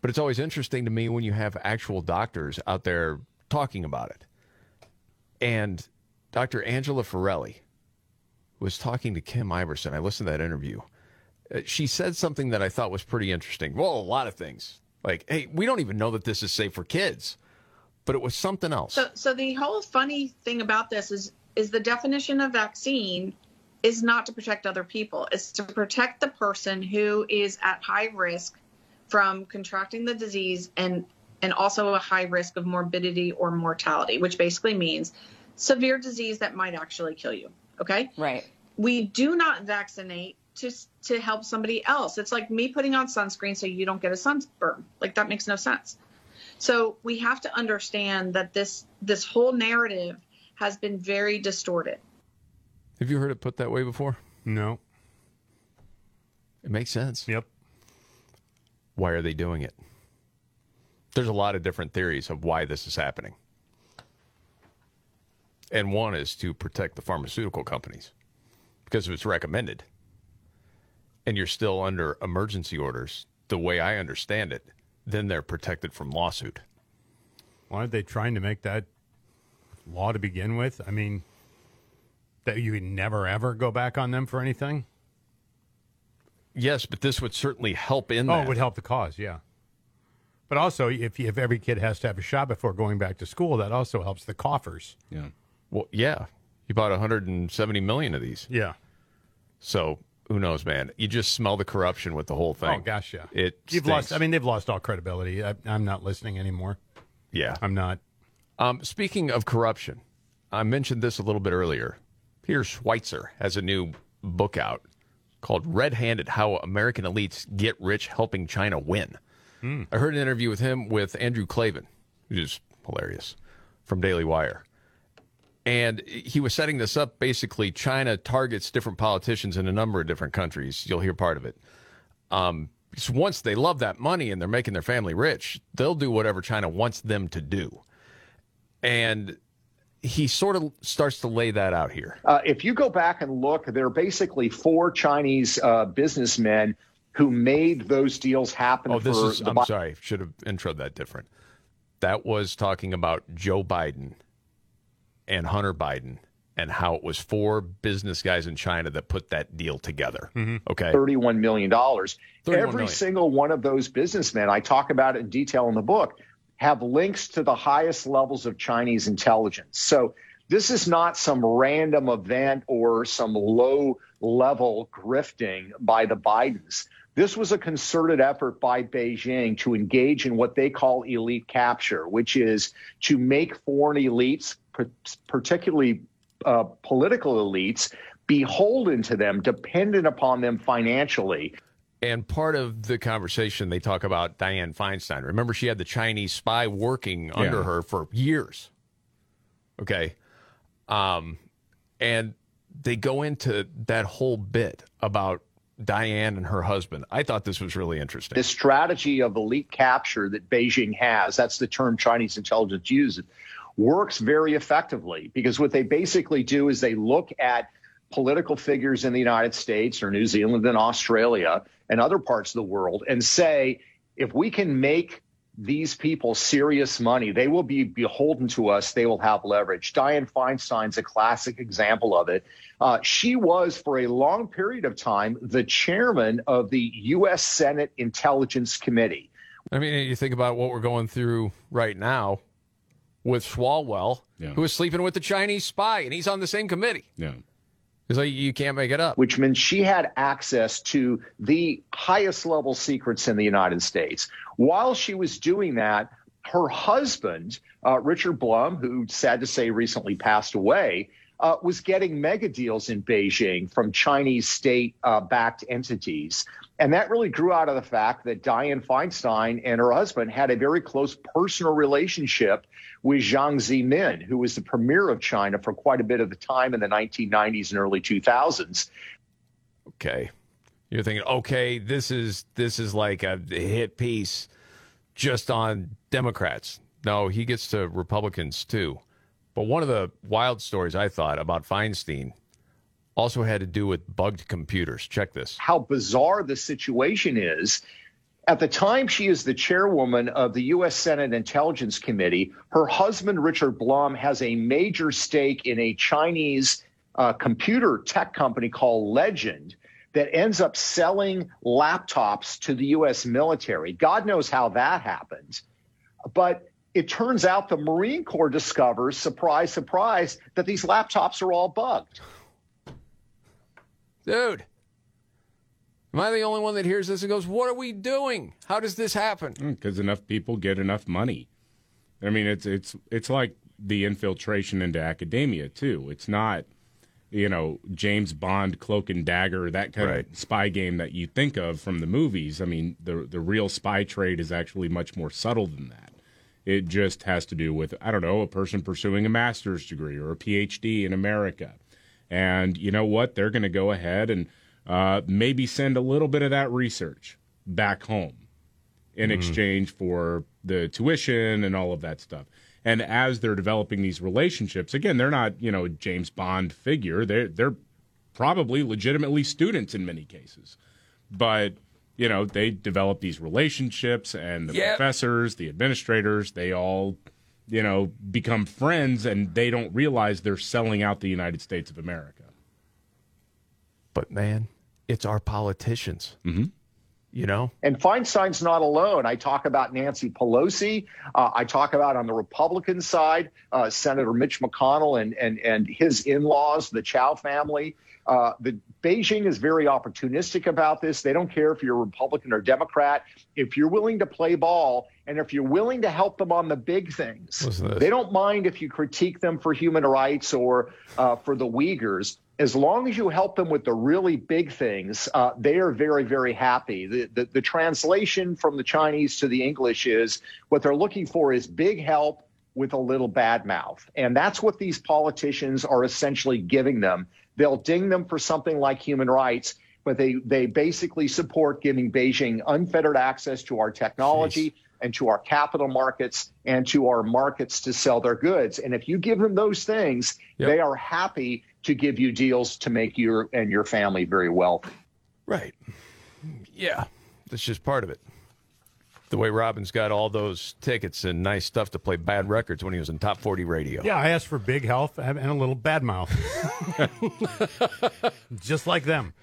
But it's always interesting to me when you have actual doctors out there talking about it. And Dr. Angela Farella was talking to Kim Iversen. I listened to that interview. Uh, She said something that I thought was pretty interesting. Well, a lot of things. Like, hey, we don't even know that this is safe for kids. But it was something else. So, so the whole funny thing about this is, is the definition of vaccine is not to protect other people. It's to protect the person who is at high risk from contracting the disease and and also a high risk of morbidity or mortality, which basically means severe disease that might actually kill you. Okay. Right. We do not vaccinate to to help somebody else. It's like me putting on sunscreen so you don't get a sunburn. Like that makes no sense. So we have to understand that this this whole narrative has been very distorted. Have you heard it put that way before? No. It makes sense. Yep. Why are they doing it? There's a lot of different theories of why this is happening. And one is to protect the pharmaceutical companies because if it's recommended and you're still under emergency orders, the way I understand it, then they're protected from lawsuit. Why are they trying to make that law to begin with? I mean, that you would never ever go back on them for anything? Yes, but this would certainly help in Oh, that. it would help the cause, yeah. But also, if if every kid has to have a shot before going back to school, that also helps the coffers. Yeah. Well, yeah. You bought 170 million of these. Yeah. So who knows, man? You just smell the corruption with the whole thing. Oh gosh, yeah. It You've stinks. lost. I mean, they've lost all credibility. I, I'm not listening anymore. Yeah. I'm not. Um, speaking of corruption, I mentioned this a little bit earlier. Peter Schweizer has a new book out called Red Handed How American Elites Get Rich Helping China Win. Hmm. I heard an interview with him with Andrew Klavan, which is hilarious, from Daily Wire. And he was setting this up. Basically, China targets different politicians in a number of different countries. You'll hear part of it. Um, because once they love that money and they're making their family rich, they'll do whatever China wants them to do. And he sort of starts to lay that out here. Uh, if you go back and look, there are basically four Chinese uh, businessmen who made those deals happen. Oh, this for is, the I'm Bi- sorry, should have introed that different. That was talking about Joe Biden and Hunter Biden and how it was four business guys in China that put that deal together. Okay. $31 million. 31 Every million. single one of those businessmen, I talk about it in detail in the book, have links to the highest levels of Chinese intelligence. So this is not some random event or some low level grifting by the Bidens. This was a concerted effort by Beijing to engage in what they call elite capture, which is to make foreign elites, particularly uh, political elites, beholden to them, dependent upon them financially. And part of the conversation, they talk about Dianne Feinstein. Remember, she had the Chinese spy working under her for years. Okay. Um, and they go into that whole bit about Diane and her husband. I thought this was really interesting. The strategy of elite capture that Beijing has, that's the term Chinese intelligence uses, works very effectively because what they basically do is they look at political figures in the United States or New Zealand and Australia and other parts of the world and say, if we can make these people serious money, they will be beholden to us. They will have leverage. Dianne Feinstein's a classic example of it. Uh, she was, for a long period of time, the chairman of the U.S. Senate Intelligence Committee. I mean, you think about what we're going through right now with Swalwell, who is sleeping with the Chinese spy, and he's on the same committee. Yeah. You can't make it up. Which means she had access to the highest level secrets in the United States. While she was doing that, her husband, uh, Richard Blum, who sad to say recently passed away, uh, was getting mega deals in Beijing from Chinese state uh, backed entities. And that really grew out of the fact that Dianne Feinstein and her husband had a very close personal relationship with Jiang Zemin, who was the premier of China for quite a bit of the time in the 1990s and early 2000s. Okay. You're thinking, okay, this is this is like a hit piece just on Democrats. No, he gets to Republicans too. But one of the wild stories I thought about Feinstein also had to do with bugged computers. Check this. How bizarre the situation is. At the time she is the chairwoman of the U.S. Senate Intelligence Committee, her husband, Richard Blum, has a major stake in a Chinese uh, computer tech company called Legend that ends up selling laptops to the U.S. military. God knows how that happened. But it turns out the Marine Corps discovers, surprise, surprise, that these laptops are all bugged. Dude, am I the only one that hears this and goes, What are we doing? How does this happen? Hmm, because enough people get enough money. I mean, it's it's it's like the infiltration into academia too. It's not, you know, James Bond cloak and dagger that kind Right. of spy game that you think of from the movies. I mean, the the real spy trade is actually much more subtle than that. It just has to do with I don't know a person pursuing a master's degree or a PhD in America, and you know what? They're going to go ahead and uh, maybe send a little bit of that research back home in Mhm. exchange for the tuition and all of that stuff. And as they're developing these relationships, again, they're not you know a James Bond figure. They're they're probably legitimately students in many cases, but you know they develop these relationships, and the Yep. professors, the administrators, they all you know become friends, and they don't realize they're selling out the United States of America. But man, it's our politicians. Mm-hmm. You know? And Feinstein's not alone. I talk about Nancy Pelosi. Uh, I talk about on the Republican side, uh, Senator Mitch McConnell and, and, and his in laws, the Chao family. Uh, the Beijing is very opportunistic about this. They don't care if you're Republican or Democrat. If you're willing to play ball and if you're willing to help them on the big things, Listen to this. they don't mind if you critique them for human rights or uh, for the Uyghurs. As long as you help them with the really big things, uh, they are very, very happy. The, the, the translation from the Chinese to the English is what they're looking for is big help with a little bad mouth. And that's what these politicians are essentially giving them. They'll ding them for something like human rights, but they, they basically support giving Beijing unfettered access to our technology and to our capital markets and to our markets to sell their goods. And if you give them those things, they are happy to give you deals to make your and your family very wealthy. Right. Yeah. That's just part of it. The way Robin's got all those tickets and nice stuff to play bad records when he was in top 40 radio. Yeah, I asked for big health and and a little bad mouth. *laughs* *laughs* Just like them.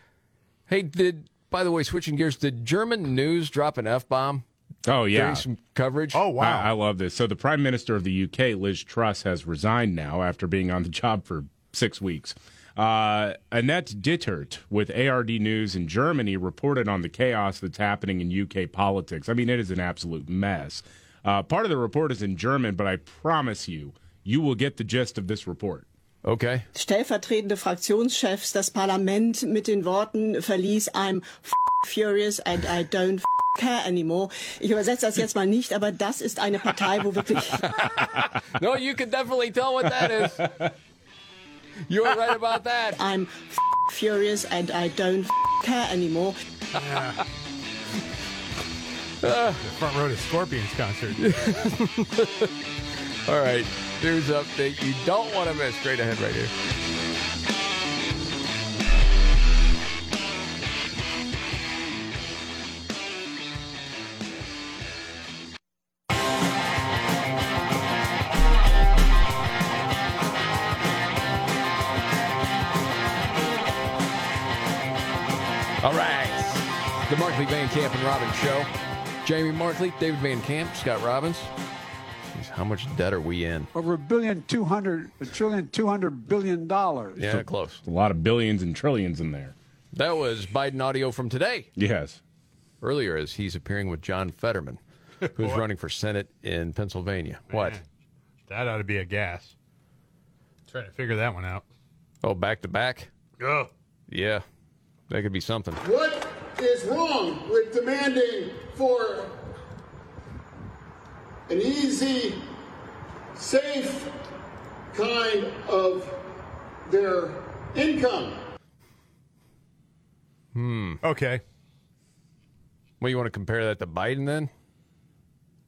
Hey, did, by the way, switching gears, did German news drop an F bomb? Oh yeah, some coverage. Oh I, I love this. So the Prime Minister of the UK, Liz Truss, has resigned now after being on the job for six weeks. Uh, Annette Dittert with ARD News in Germany reported on the chaos that's happening in UK politics. I mean, it is an absolute mess. Uh, part of the report is in German, but I promise you, you will get the gist of this report. Okay. Stellvertretende Fraktionschefs das Parlament mit den Worten verließ I'm f furious and I don't f care anymore. Ich übersetze das jetzt mal nicht, aber das ist eine Partei, wo wirklich *laughs* no, you can definitely tell what that is. *laughs* You were right about that. *laughs* I'm f furious and I don't f care anymore. Uh. The front row to Scorpions concert. *laughs* All right. News update you don't want to miss. Straight ahead right here. Camp and Robbins Show. Jamie Markley, David Van Camp, Scott Robbins. Jeez, how much debt are we in? Over a billion, two hundred, a trillion, two hundred billion dollars. Yeah, close. A lot of billions and trillions in there. That was Biden audio from today. Yes. Earlier, as he's appearing with John Fetterman, *laughs* who's Boy. running for Senate in Pennsylvania. What? That ought to be a gas. Trying to figure that one out. Oh, back to back? Oh. Yeah, that could be something. What is wrong with demanding for an easy, safe kind of their income? Hmm. Okay. Well, you want to compare that to Biden then?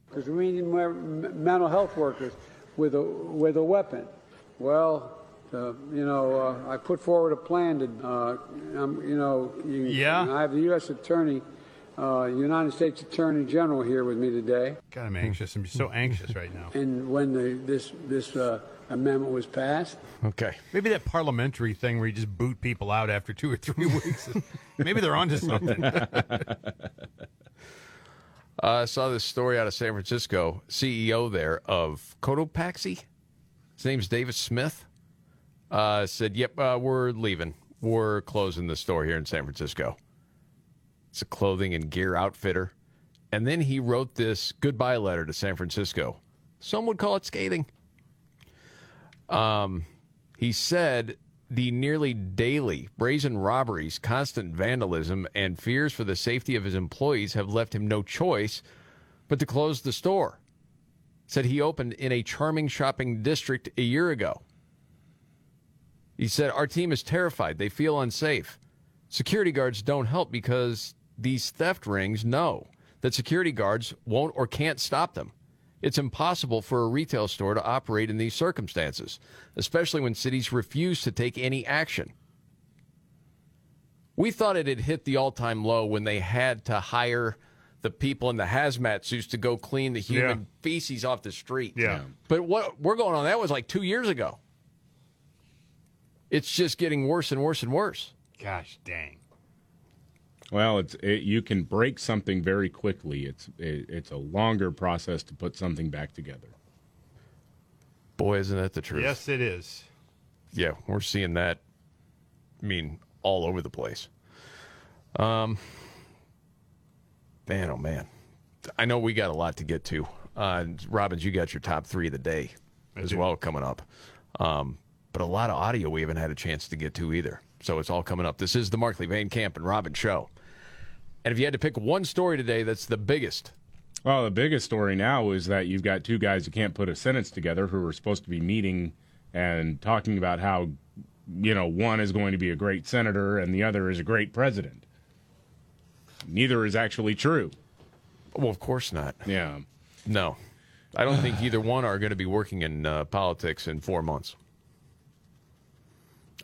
Because we need more mental health workers with a with a weapon. Well, uh, you know, uh, I put forward a plan to, uh, um, you know, you, Yeah. I have the U.S. Attorney, uh, United States Attorney General here with me today. God, I'm anxious. I'm so anxious right now. And when the, this this uh, amendment was passed, Okay. Maybe that parliamentary thing where you just boot people out after two or three *laughs* weeks. Maybe they're onto something. Uh, *laughs* I saw this story out of San Francisco. CEO there of Cotopaxi, his name's David Smith, uh, said, "Yep, uh, we're leaving. We're closing the store here in San Francisco." It's a clothing and gear outfitter, and then he wrote this goodbye letter to San Francisco. Some would call it scathing. Um, he said the nearly daily brazen robberies, constant vandalism, and fears for the safety of his employees have left him no choice but to close the store. Said he opened in a charming shopping district a year ago. He said, Our team is terrified. They feel unsafe. Security guards don't help because these theft rings know that security guards won't or can't stop them. It's impossible for a retail store to operate in these circumstances, especially when cities refuse to take any action. We thought it had hit the all time low when they had to hire the people in the hazmat suits to go clean the human Yeah. feces off the street. Yeah. But what we're going on, that was like two years ago. It's just getting worse and worse and worse. Gosh dang. Well, it's it, you can break something very quickly. It's it, it's a longer process to put something back together. Boy, isn't that the truth? Yes, it is. yeah, we're seeing that. I mean, all over the place. Um, man, oh man, I know we got a lot to get to. Uh, Robbins, you got your top three of the day as well coming up. Um, but a lot of audio we haven't had a chance to get to either. So it's all coming up. This is the Markley Van Camp and Robbins show. And if you had to pick one story today that's the biggest, Well, the biggest story now is that you've got two guys who can't put a sentence together who are supposed to be meeting and talking about how, you know, one is going to be a great senator and the other is a great president. Neither is actually true. well, of course not. Yeah. No, I don't think either one are going to be working in uh, politics in four months.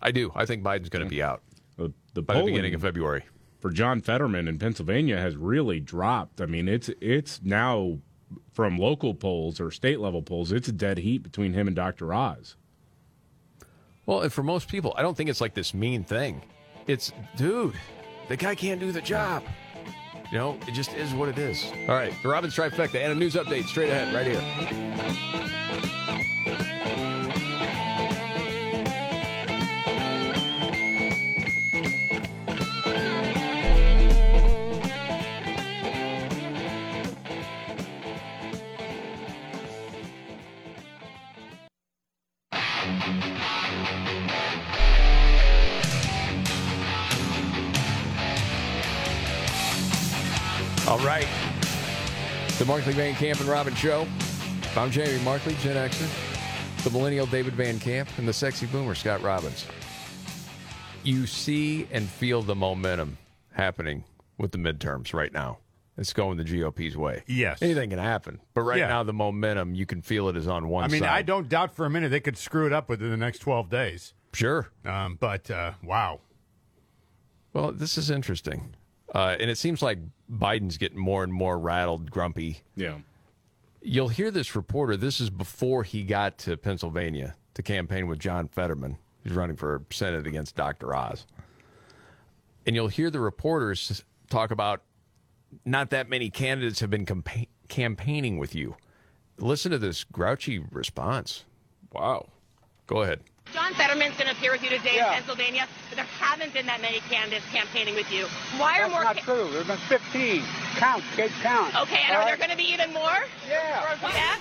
I do. I think Biden's going to be out The, the by the beginning of February. for John Fetterman in Pennsylvania has really dropped. I mean, it's it's now from local polls or state level polls, it's a dead heat between him and Dr. Oz. Well, and for most people, I don't think it's like this mean thing. It's, dude, the guy can't do the job. You know, it just is what it is. All right, the Robbins Trifecta and a news update straight ahead right here. The Markley Van Camp and Robbins Show. I'm Jamie Markley, Gen Xer, the millennial David Van Camp, and the sexy boomer Scott Robbins. You see and feel the momentum happening with the midterms right now. It's going the GOP's way. Yes. Anything can happen. But right Yeah. now, the momentum, you can feel it is on one I mean, side. I don't doubt for a minute they could screw it up within the next 12 days. Sure. Um, but uh, wow. Well, this is interesting. Uh, and it seems like Biden's getting more and more rattled, grumpy. Yeah. You'll hear this reporter. This is before he got to Pennsylvania to campaign with John Fetterman, who's running for Senate against Dr. Oz. And you'll hear the reporters talk about not that many candidates have been campa- campaigning with you. Listen to this grouchy response. Wow. Go ahead. John Fetterman's going to appear with you today in Pennsylvania, but there haven't been that many candidates campaigning with you. Why are that's more? not true. There have been 15. Count, kids, count. Okay, and All are there going to be even more? Yeah. Yeah.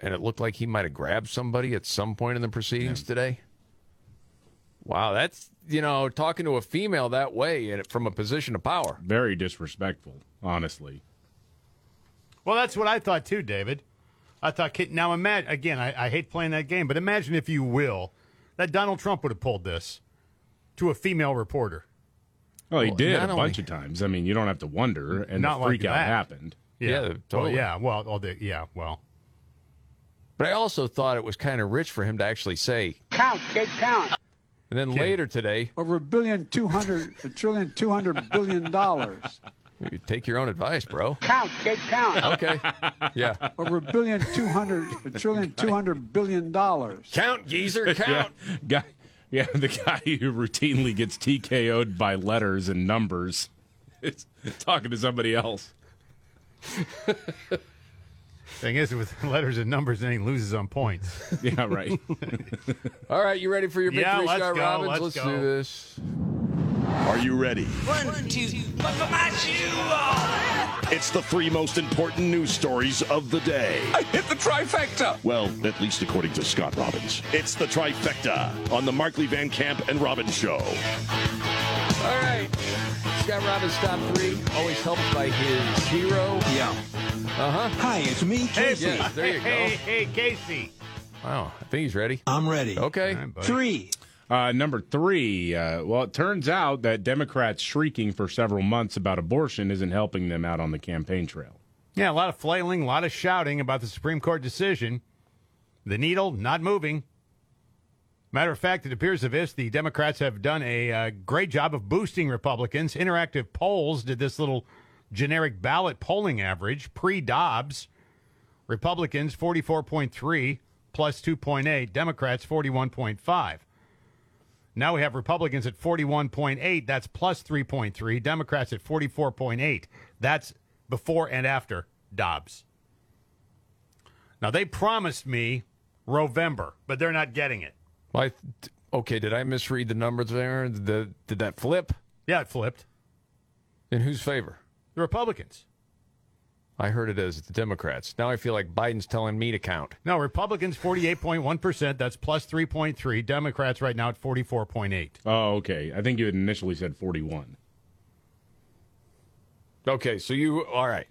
And it looked like he might have grabbed somebody at some point in the proceedings today. Wow, that's you know talking to a female that way and from a position of power. Very disrespectful, honestly. Well, that's what I thought too, David. I thought now imagine again. I, I hate playing that game, but imagine if you will that Donald Trump would have pulled this to a female reporter. Well, he Well, did a not only- bunch of times. I mean, you don't have to wonder, and Not the freak like out that. happened. Yeah, Well, yeah. Well, well, the, yeah. Well, But I also thought it was kind of rich for him to actually say. Count, get count. And then later today, Over a billion, two hundred, a trillion, two hundred billion dollars. You take your own advice, bro. Count, get count. Okay. Yeah. Over a billion, two hundred, a trillion, two hundred billion dollars. Count, geezer, count. yeah, guy, yeah, the guy who routinely gets TKO'd by letters and numbers is talking to somebody else. thing is, with letters and numbers, then he loses on points. Yeah, right. *laughs* All right, you ready for your victory Yeah, three, let's Scott go, Robbins? let's Let's go. do this. Are you ready? One, two, one for my shoe. It's the three most important news stories of the day. I hit the trifecta. Well, at least according to Scott Robbins. It's the trifecta on the Markley Van Camp and Robbins Show. All right. Scott Robbins' top three, always helped by his hero. Yeah. Uh huh. Hi, it's me, Casey. Yeah, there you go. Hey, hey, Casey. Wow, I think he's ready. I'm ready. Okay. Three. Uh, number three. Uh, well, it turns out that Democrats shrieking for several months about abortion isn't helping them out on the campaign trail. Yeah, a lot of flailing, a lot of shouting about the Supreme Court decision. The needle not moving. Matter of fact, it appears as if the Democrats have done a uh, great job of boosting Republicans. Interactive polls did this little generic ballot polling average pre Dobbs. Republicans 44.3 plus 2.8, Democrats 41.5. Now we have Republicans at 41.8, that's plus 3.3, Democrats at 44.8. That's before and after Dobbs. Now they promised me November, but they're not getting it. Well, I okay, did I misread the numbers there? The, did that flip? Yeah, it flipped. In whose favor? The Republicans. I heard it as the Democrats. Now I feel like Biden's telling me to count. No, Republicans 48.1%, that's plus 3.3. Democrats right now at 44.8. Oh, okay. I think you had initially said 41. Okay, so you all right?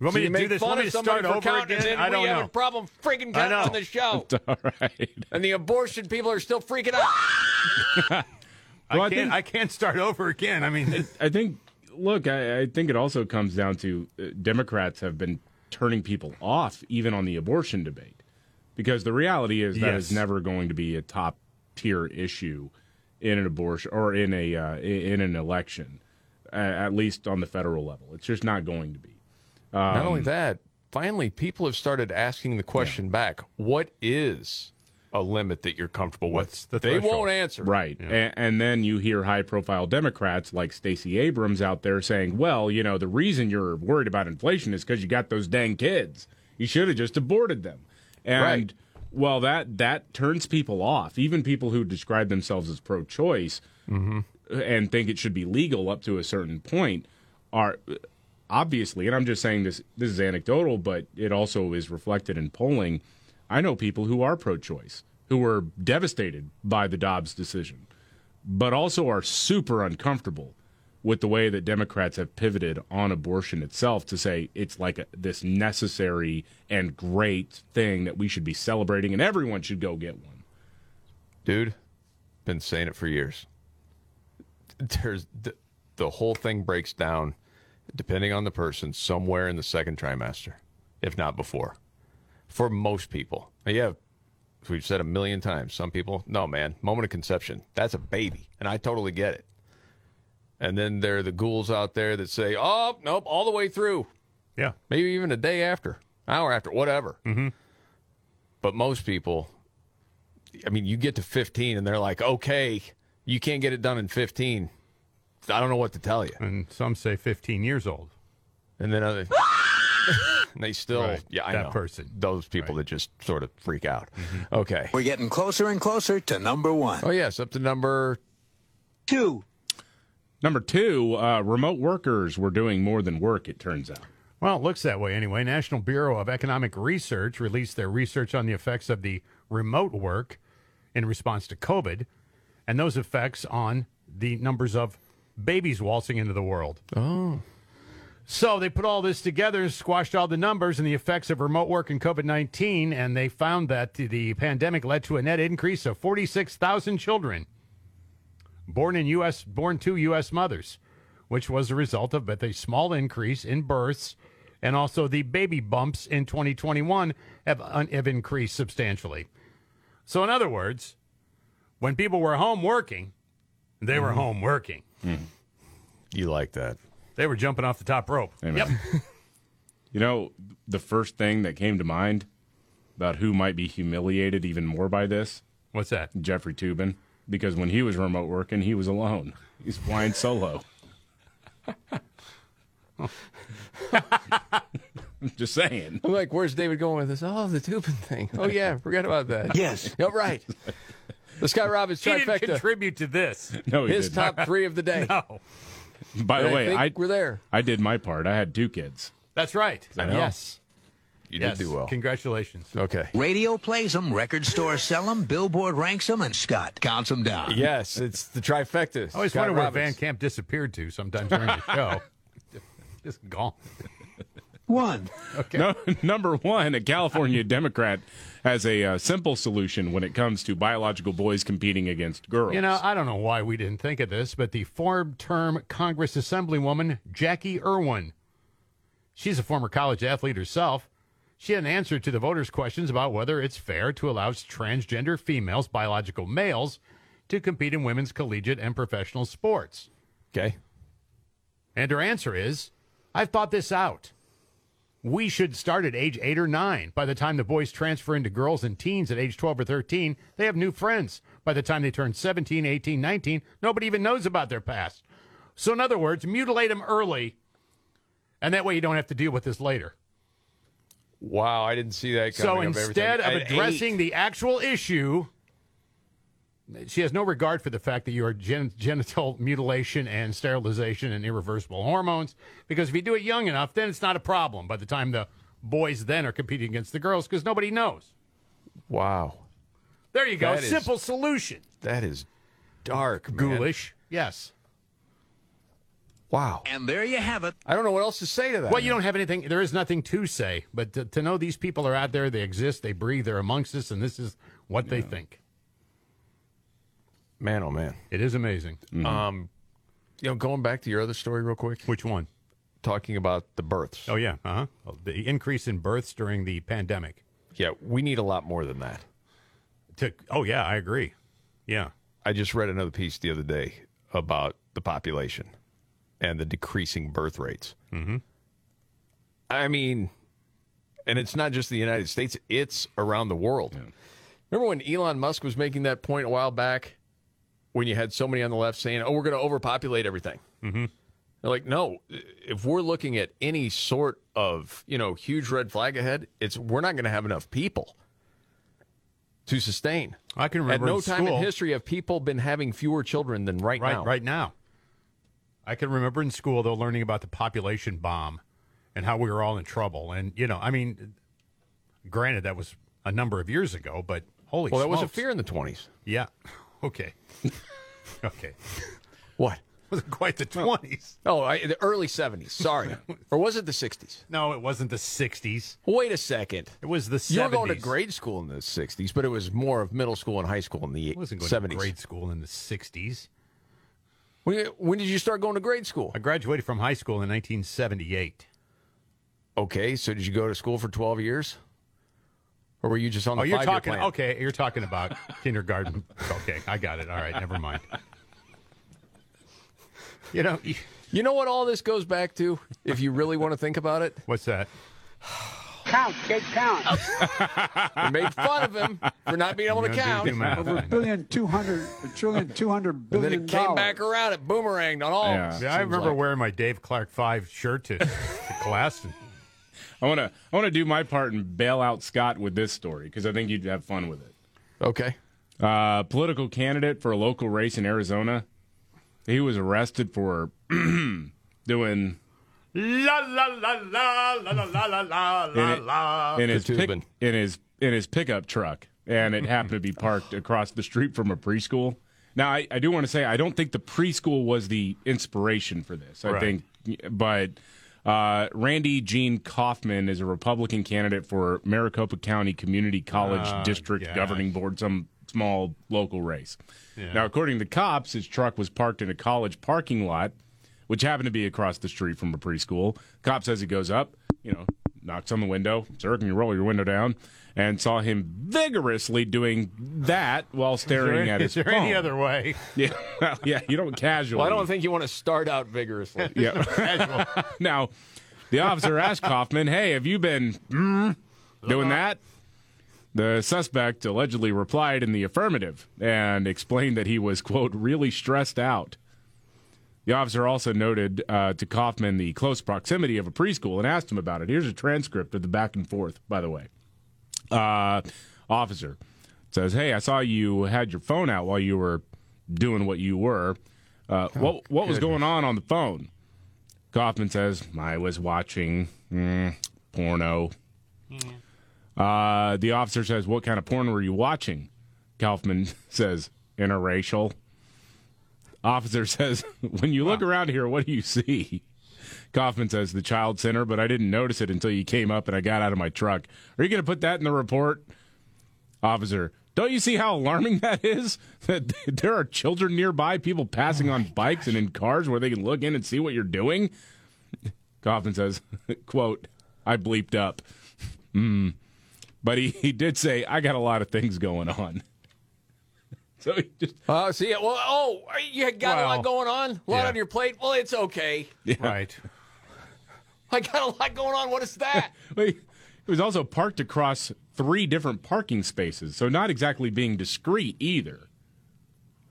You want so me you to make do this? Fun Want me of to somebody start for over counting, again? And I don't we have know. a problem freaking counting on the show. It's *laughs* all right. And the abortion people are still freaking out. *laughs* I, Well, I can't, think- I can't start over again. I mean, I think, look, I, I think it also comes down to uh, Democrats have been turning people off even on the abortion debate because the reality is that Yes. is never going to be a top tier issue in an abortion or in a uh, in an election, uh, at least on the federal level. It's just not going to be. Not only Um, that, finally people have started asking the question back: What is a limit that you're comfortable with? the they won't answer. Right. And, and then you hear high profile Democrats like Stacey Abrams out there saying, well, you know, the reason you're worried about inflation is because you got those dang kids. You should have just aborted them. And Right. well, that, that turns people off, even people who describe themselves as pro choice mm-hmm. and think it should be legal up to a certain point are obviously, and I'm just saying this, this is anecdotal, but it also is reflected in polling. I know people who are pro choice who were devastated by the Dobbs decision, but also are super uncomfortable with the way that Democrats have pivoted on abortion itself to say it's like a, this necessary and great thing that we should be celebrating and everyone should go get one. dude. Been saying it for years. There's the, the whole thing breaks down, depending on the person, somewhere in the second trimester, if not before. For most people, Now, yeah, we've said a million times. Some people, no, man, moment of conception, that's a baby, and I totally get it. And then there are the ghouls out there that say, "Oh, nope, all the way through." Yeah, maybe even a day after, hour after, whatever. Mm-hmm. But most people, I mean, you get to 15 and they're like, okay, you can't get it done in 15. I don't know what to tell you. And some say 15 years old. And then other, and *laughs* *laughs* they still, Right, yeah, I that know. person. Those people that just sort of freak out. Okay. We're getting closer and closer to number one. Oh, yes, up to number two. Number two, uh, remote workers were doing more than work, it turns out. Well, it looks that way anyway. National Bureau of Economic Research released their research on the effects of the remote work in response to COVID. and those effects on the numbers of babies waltzing into the world. Oh. So they put all this together, squashed all the numbers and the effects of remote work and COVID 19, and they found that the pandemic led to a net increase of 46,000 children born in U.S. born to U.S. mothers, which was a result of a small increase in births, and also the baby bumps in 2021 have, have increased substantially. So, in other words, when people were home working, they were Mhm. home working. You like that? They were jumping off the top rope. Amen. Yep. *laughs* You know, the first thing that came to mind about who might be humiliated even more by this? What's that? Jeffrey Toobin. Because when he was remote working, he was alone. He's flying solo. *laughs* *laughs* Just saying. I'm like, where's David going with this? Oh, the Toobin thing. Oh yeah, forget about that. Yes. Yep, right. The Scott Robbins He didn't contribute to this. No, he His didn't. top three of the day. No. By the And I way, I we're there. I did my part. I had two kids. That's right. I know. Yes. You Yes. did do well. Congratulations. Okay. Radio plays them, record stores sell them, Billboard ranks them, and Scott counts them down. Yes, it's the trifecta. I always Scott wonder where Robbins. Van Camp disappeared to sometimes during the show. *laughs* Just gone. One. Okay. No, *laughs* number one, a California Democrat has a uh, simple solution when it comes to biological boys competing against girls. You know, I don't know why we didn't think of this, but the four-term Congress Assemblywoman Jacqui Irwin, she's a former college athlete herself. She had an answer to the voters' questions about whether it's fair to allow transgender females, biological males, to compete in women's collegiate and professional sports. Okay. And her answer is, I've thought this out. We should start at age eight or nine. By the time the boys transfer into girls and teens at age 12 or 13, they have new friends. By the time they turn 17, 18, 19, nobody even knows about their past. So, in other words, mutilate them early, and that way you don't have to deal with this later. Wow, I didn't see that So coming. every instead time. of addressing eight. the actual issue, she has no regard for the fact that you are gen- genital mutilation and sterilization and irreversible hormones. Because if you do it young enough, then it's not a problem by the time the boys then are competing against the girls because nobody knows. Wow, There you go. That is- Simple solution. that is dark, man. Ghoulish. Yes. Wow. And there you have it. I don't know what else to say to that. Well, you don't have anything. There is nothing to say, but to, to know these people are out there, they exist, they breathe, they're amongst us, and this is what they think. Man, oh man. It is amazing. Um, you know, going back to your other story real quick. Which one? Talking about the births. Oh yeah, uh huh. The increase in births during the pandemic. Yeah, we need a lot more than that. To oh yeah, I agree. Yeah, I just read another piece the other day about the population and the decreasing birth rates. Mm-hmm. I mean, and it's not just the United States; it's around the world. Remember when Elon Musk was making that point a while back, when you had so many on the left saying, "Oh, we're going to overpopulate everything." Mm-hmm. They're like, no. If we're looking at any sort of you know huge red flag ahead, it's we're not going to have enough people to sustain. I can remember At no in time school- in history have people been having fewer children than right, right now. right now. I can remember in school though learning about the population bomb and how we were all in trouble. And you know, I mean, granted that was a number of years ago, but holy Well, that was a fear in the twenties. Yeah. Okay. *laughs* okay. What? wasn't quite the twenties. Oh, I, the early seventies. Sorry, *laughs* or was it the sixties? No, it wasn't the sixties. Wait a second. It was the You were going to grade school in the sixties, but it was more of middle school and high school in the I wasn't going seventies. to grade school in the sixties. When, when did you start going to grade school? I graduated from high school in 1978. Okay, so did you go to school for twelve years, or were you just on oh, the Oh, you're five-year talking. plan? Okay, you're talking about *laughs* kindergarten. Okay, I got it. All right, never mind. You know, you, You know what all this goes back to, if you really want to think about it? *laughs* what's that? Count, kid, count. *laughs* We made fun of him for not being able to count. Over a billion, two hundred, a trillion, two hundred And then it came dollars. back around. It boomeranged on all. Yeah. Yeah, I remember like. wearing my Dave Clark Five shirt to, to class. And, I want to I want to do my part and bail out Scott with this story because I think you'd have fun with it. Okay. Uh, political candidate for a local race in Arizona. He was arrested for *clears throat* doing la la la la la la la la la in, la it- la. in his The pick, in his in his pickup truck, and it happened to be parked across the street from a preschool. Now, I, I do want to say I don't think the preschool was the inspiration for this. I Right. think, but uh, Randy Gene Kaufman is a Republican candidate for Maricopa County Community College Oh, District gosh. Governing Board, some small local race. Yeah. Now, according to cops, his truck was parked in a college parking lot, which happened to be across the street from a preschool. Cop says he goes up, you know, knocks on the window. Sir, can you roll your window down? And saw him vigorously doing that while staring any- at his is there any other way? *laughs* Yeah, well, yeah, you don't casually. Well, I don't think you want to start out vigorously. *laughs* Yeah. *laughs* now, the officer asked Kaufman, "Hey, have you been mm, doing that?" The suspect allegedly replied in the affirmative and explained that he was quote really stressed out. The officer also noted uh, to Kaufman the close proximity of a preschool and asked him about it. Here's a transcript of the back and forth, by the way. Uh, officer says, "Hey, I saw you had your phone out while you were doing what you were. Uh, what what was going on on the phone?" Kaufman says, "I was watching mm, porno." Uh, the officer says, "What kind of porn were you watching?" Kaufman *laughs* says, "Interracial." Officer *laughs* says, "When you look around here, what do you see?" Kaufman says, "The child center, but I didn't notice it until you came up and I got out of my truck." Are you going to put that in the report? Officer, don't you see how alarming *laughs* that is? That *laughs* there are children nearby, people passing on bikes and in cars where they can look in and see what you're doing? Kaufman says, quote, I bleeped up. Mm. But he, he did say, I got a lot of things going on. So he just. Oh, see, well, oh, you got a lot going on, a lot yeah. on your plate. Well, it's okay. Yeah. Right. I got a lot going on. What is that? *laughs* It was also parked across three different parking spaces, so not exactly being discreet either.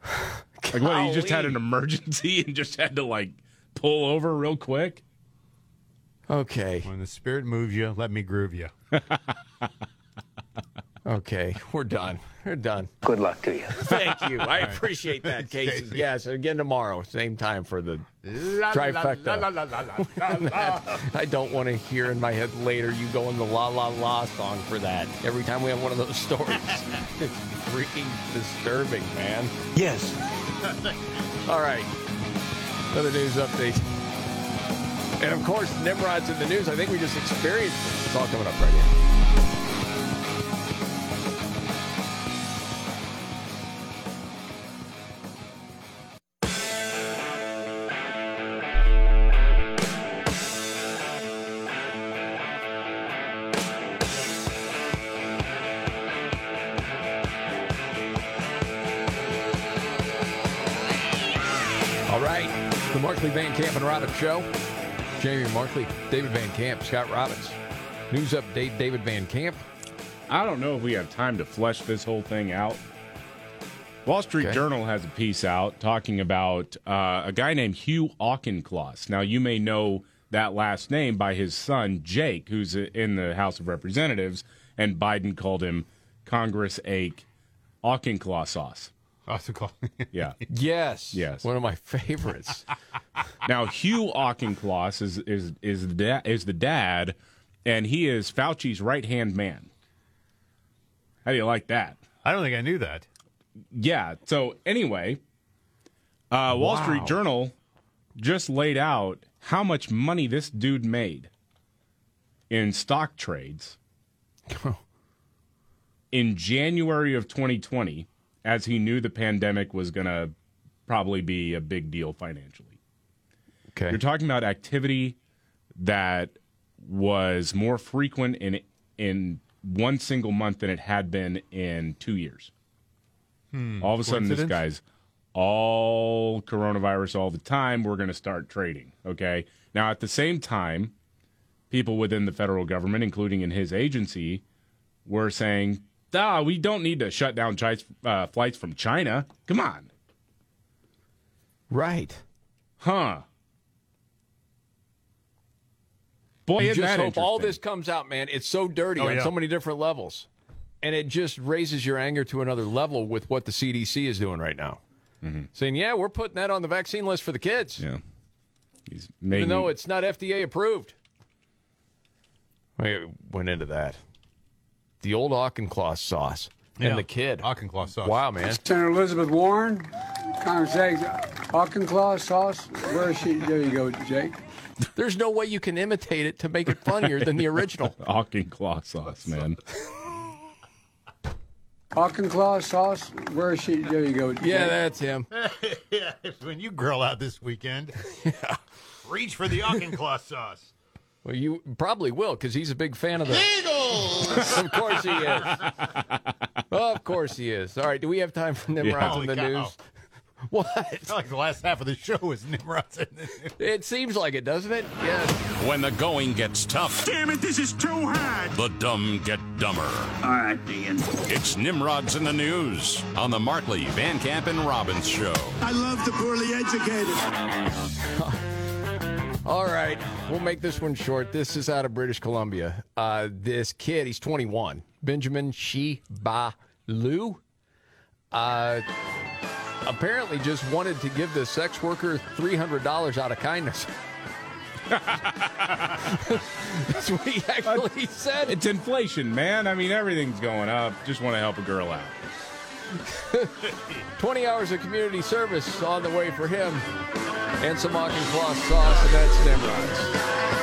*sighs* Like, what, you just had an emergency *laughs* and just had to, like, pull over real quick? Okay. When the spirit moves you, let me groove you. *laughs* Okay, *laughs* we're done. We're done. Good luck to you. Thank you. *laughs* I All right. appreciate that, *laughs* Casey. Casey. Yes, again tomorrow, same time for the La, la, trifecta. la, la, la, la, la, la. I don't want to hear in my head later you go in the la la la song for that. Every time we have one of those stories, it's freaking disturbing, man. Yes. All right. Another news update. And of course, Nimrod's in the news. I think we just experienced it. It's all coming up right here. All right. The Markley Van Camp and Robbins Show. Jamie Markley, David Van Camp, Scott Robbins. News update, David Van Camp. I don't know if we have time to flesh this whole thing out. Wall Street Okay. Journal has a piece out talking about uh, a guy named Hugh Auchincloss. Now, you may know that last name by his son, Jake, who's in the House of Representatives, and Biden called him Congress Ache Auchincloss sauce. Awesome. Yeah. *laughs* Yes. Yes. One of my favorites. *laughs* Now, Hugh Auchincloss is is is the da- is the dad, and he is Fauci's right hand man. How do you like that? I don't think I knew that. Yeah. So anyway, uh, Wall Wow. Street Journal just laid out how much money this dude made in stock trades *laughs* in January of 2020, as he knew the pandemic was going to probably be a big deal financially. Okay. You're talking about activity that was more frequent in in one single month than it had been in two years. Hmm. All of a sudden, this guy's all coronavirus all the time. We're going to start trading. Okay. Now, at the same time, people within the federal government, including in his agency, were saying, "Ah, we don't need to shut down chi- uh, flights from China. Come on, right? Huh? Boy, you just hope all this comes out, man. It's so dirty Oh, on yeah. so many different levels. And it just raises your anger to another level with what the CDC is doing right now. Saying, yeah, we're putting that on the vaccine list for the kids. Yeah. He's Even making- though it's not FDA approved. We went into that. The old Auchincloss sauce. And the kid. Auchinclaw sauce. Wow, man. Senator Elizabeth Warren, Congress eggs, Auchinclaw sauce. Where is she? There you go, Jake. There's no way you can imitate it to make it funnier than the original. *laughs* Auchinclaw sauce, man. Auchinclaw sauce. Where is she? There you go. Yeah, that's him. *laughs* yeah, when you grill out this weekend, *laughs* yeah. reach for the Auchinclaw sauce. Well, you probably will because he's a big fan of the. Eagles! *laughs* of course he is. of course he is. All right, do we have time for Nimrods Holy in the cow. news? *laughs* What? It's like the last half of the show is Nimrod's in the news. It seems like it, doesn't it? Yes. When the going gets tough, Damn it, this is too hard. the dumb get dumber. All right, Ian. It's Nimrod's in the news on the Markley, Van Camp, and Robbins show. I love the poorly educated. *laughs* All right, we'll make this one short. This is out of British Columbia. Uh, this kid, he's 21, Benjamin Shibalu. Uh, apparently, just wanted to give the sex worker $300 out of kindness. *laughs* That's what he actually said. It's inflation, man. I mean, everything's going up. Just want to help a girl out. *laughs* 20 hours of community service on the way for him. And some Auchinclaw sauce, and that's Nimrod's.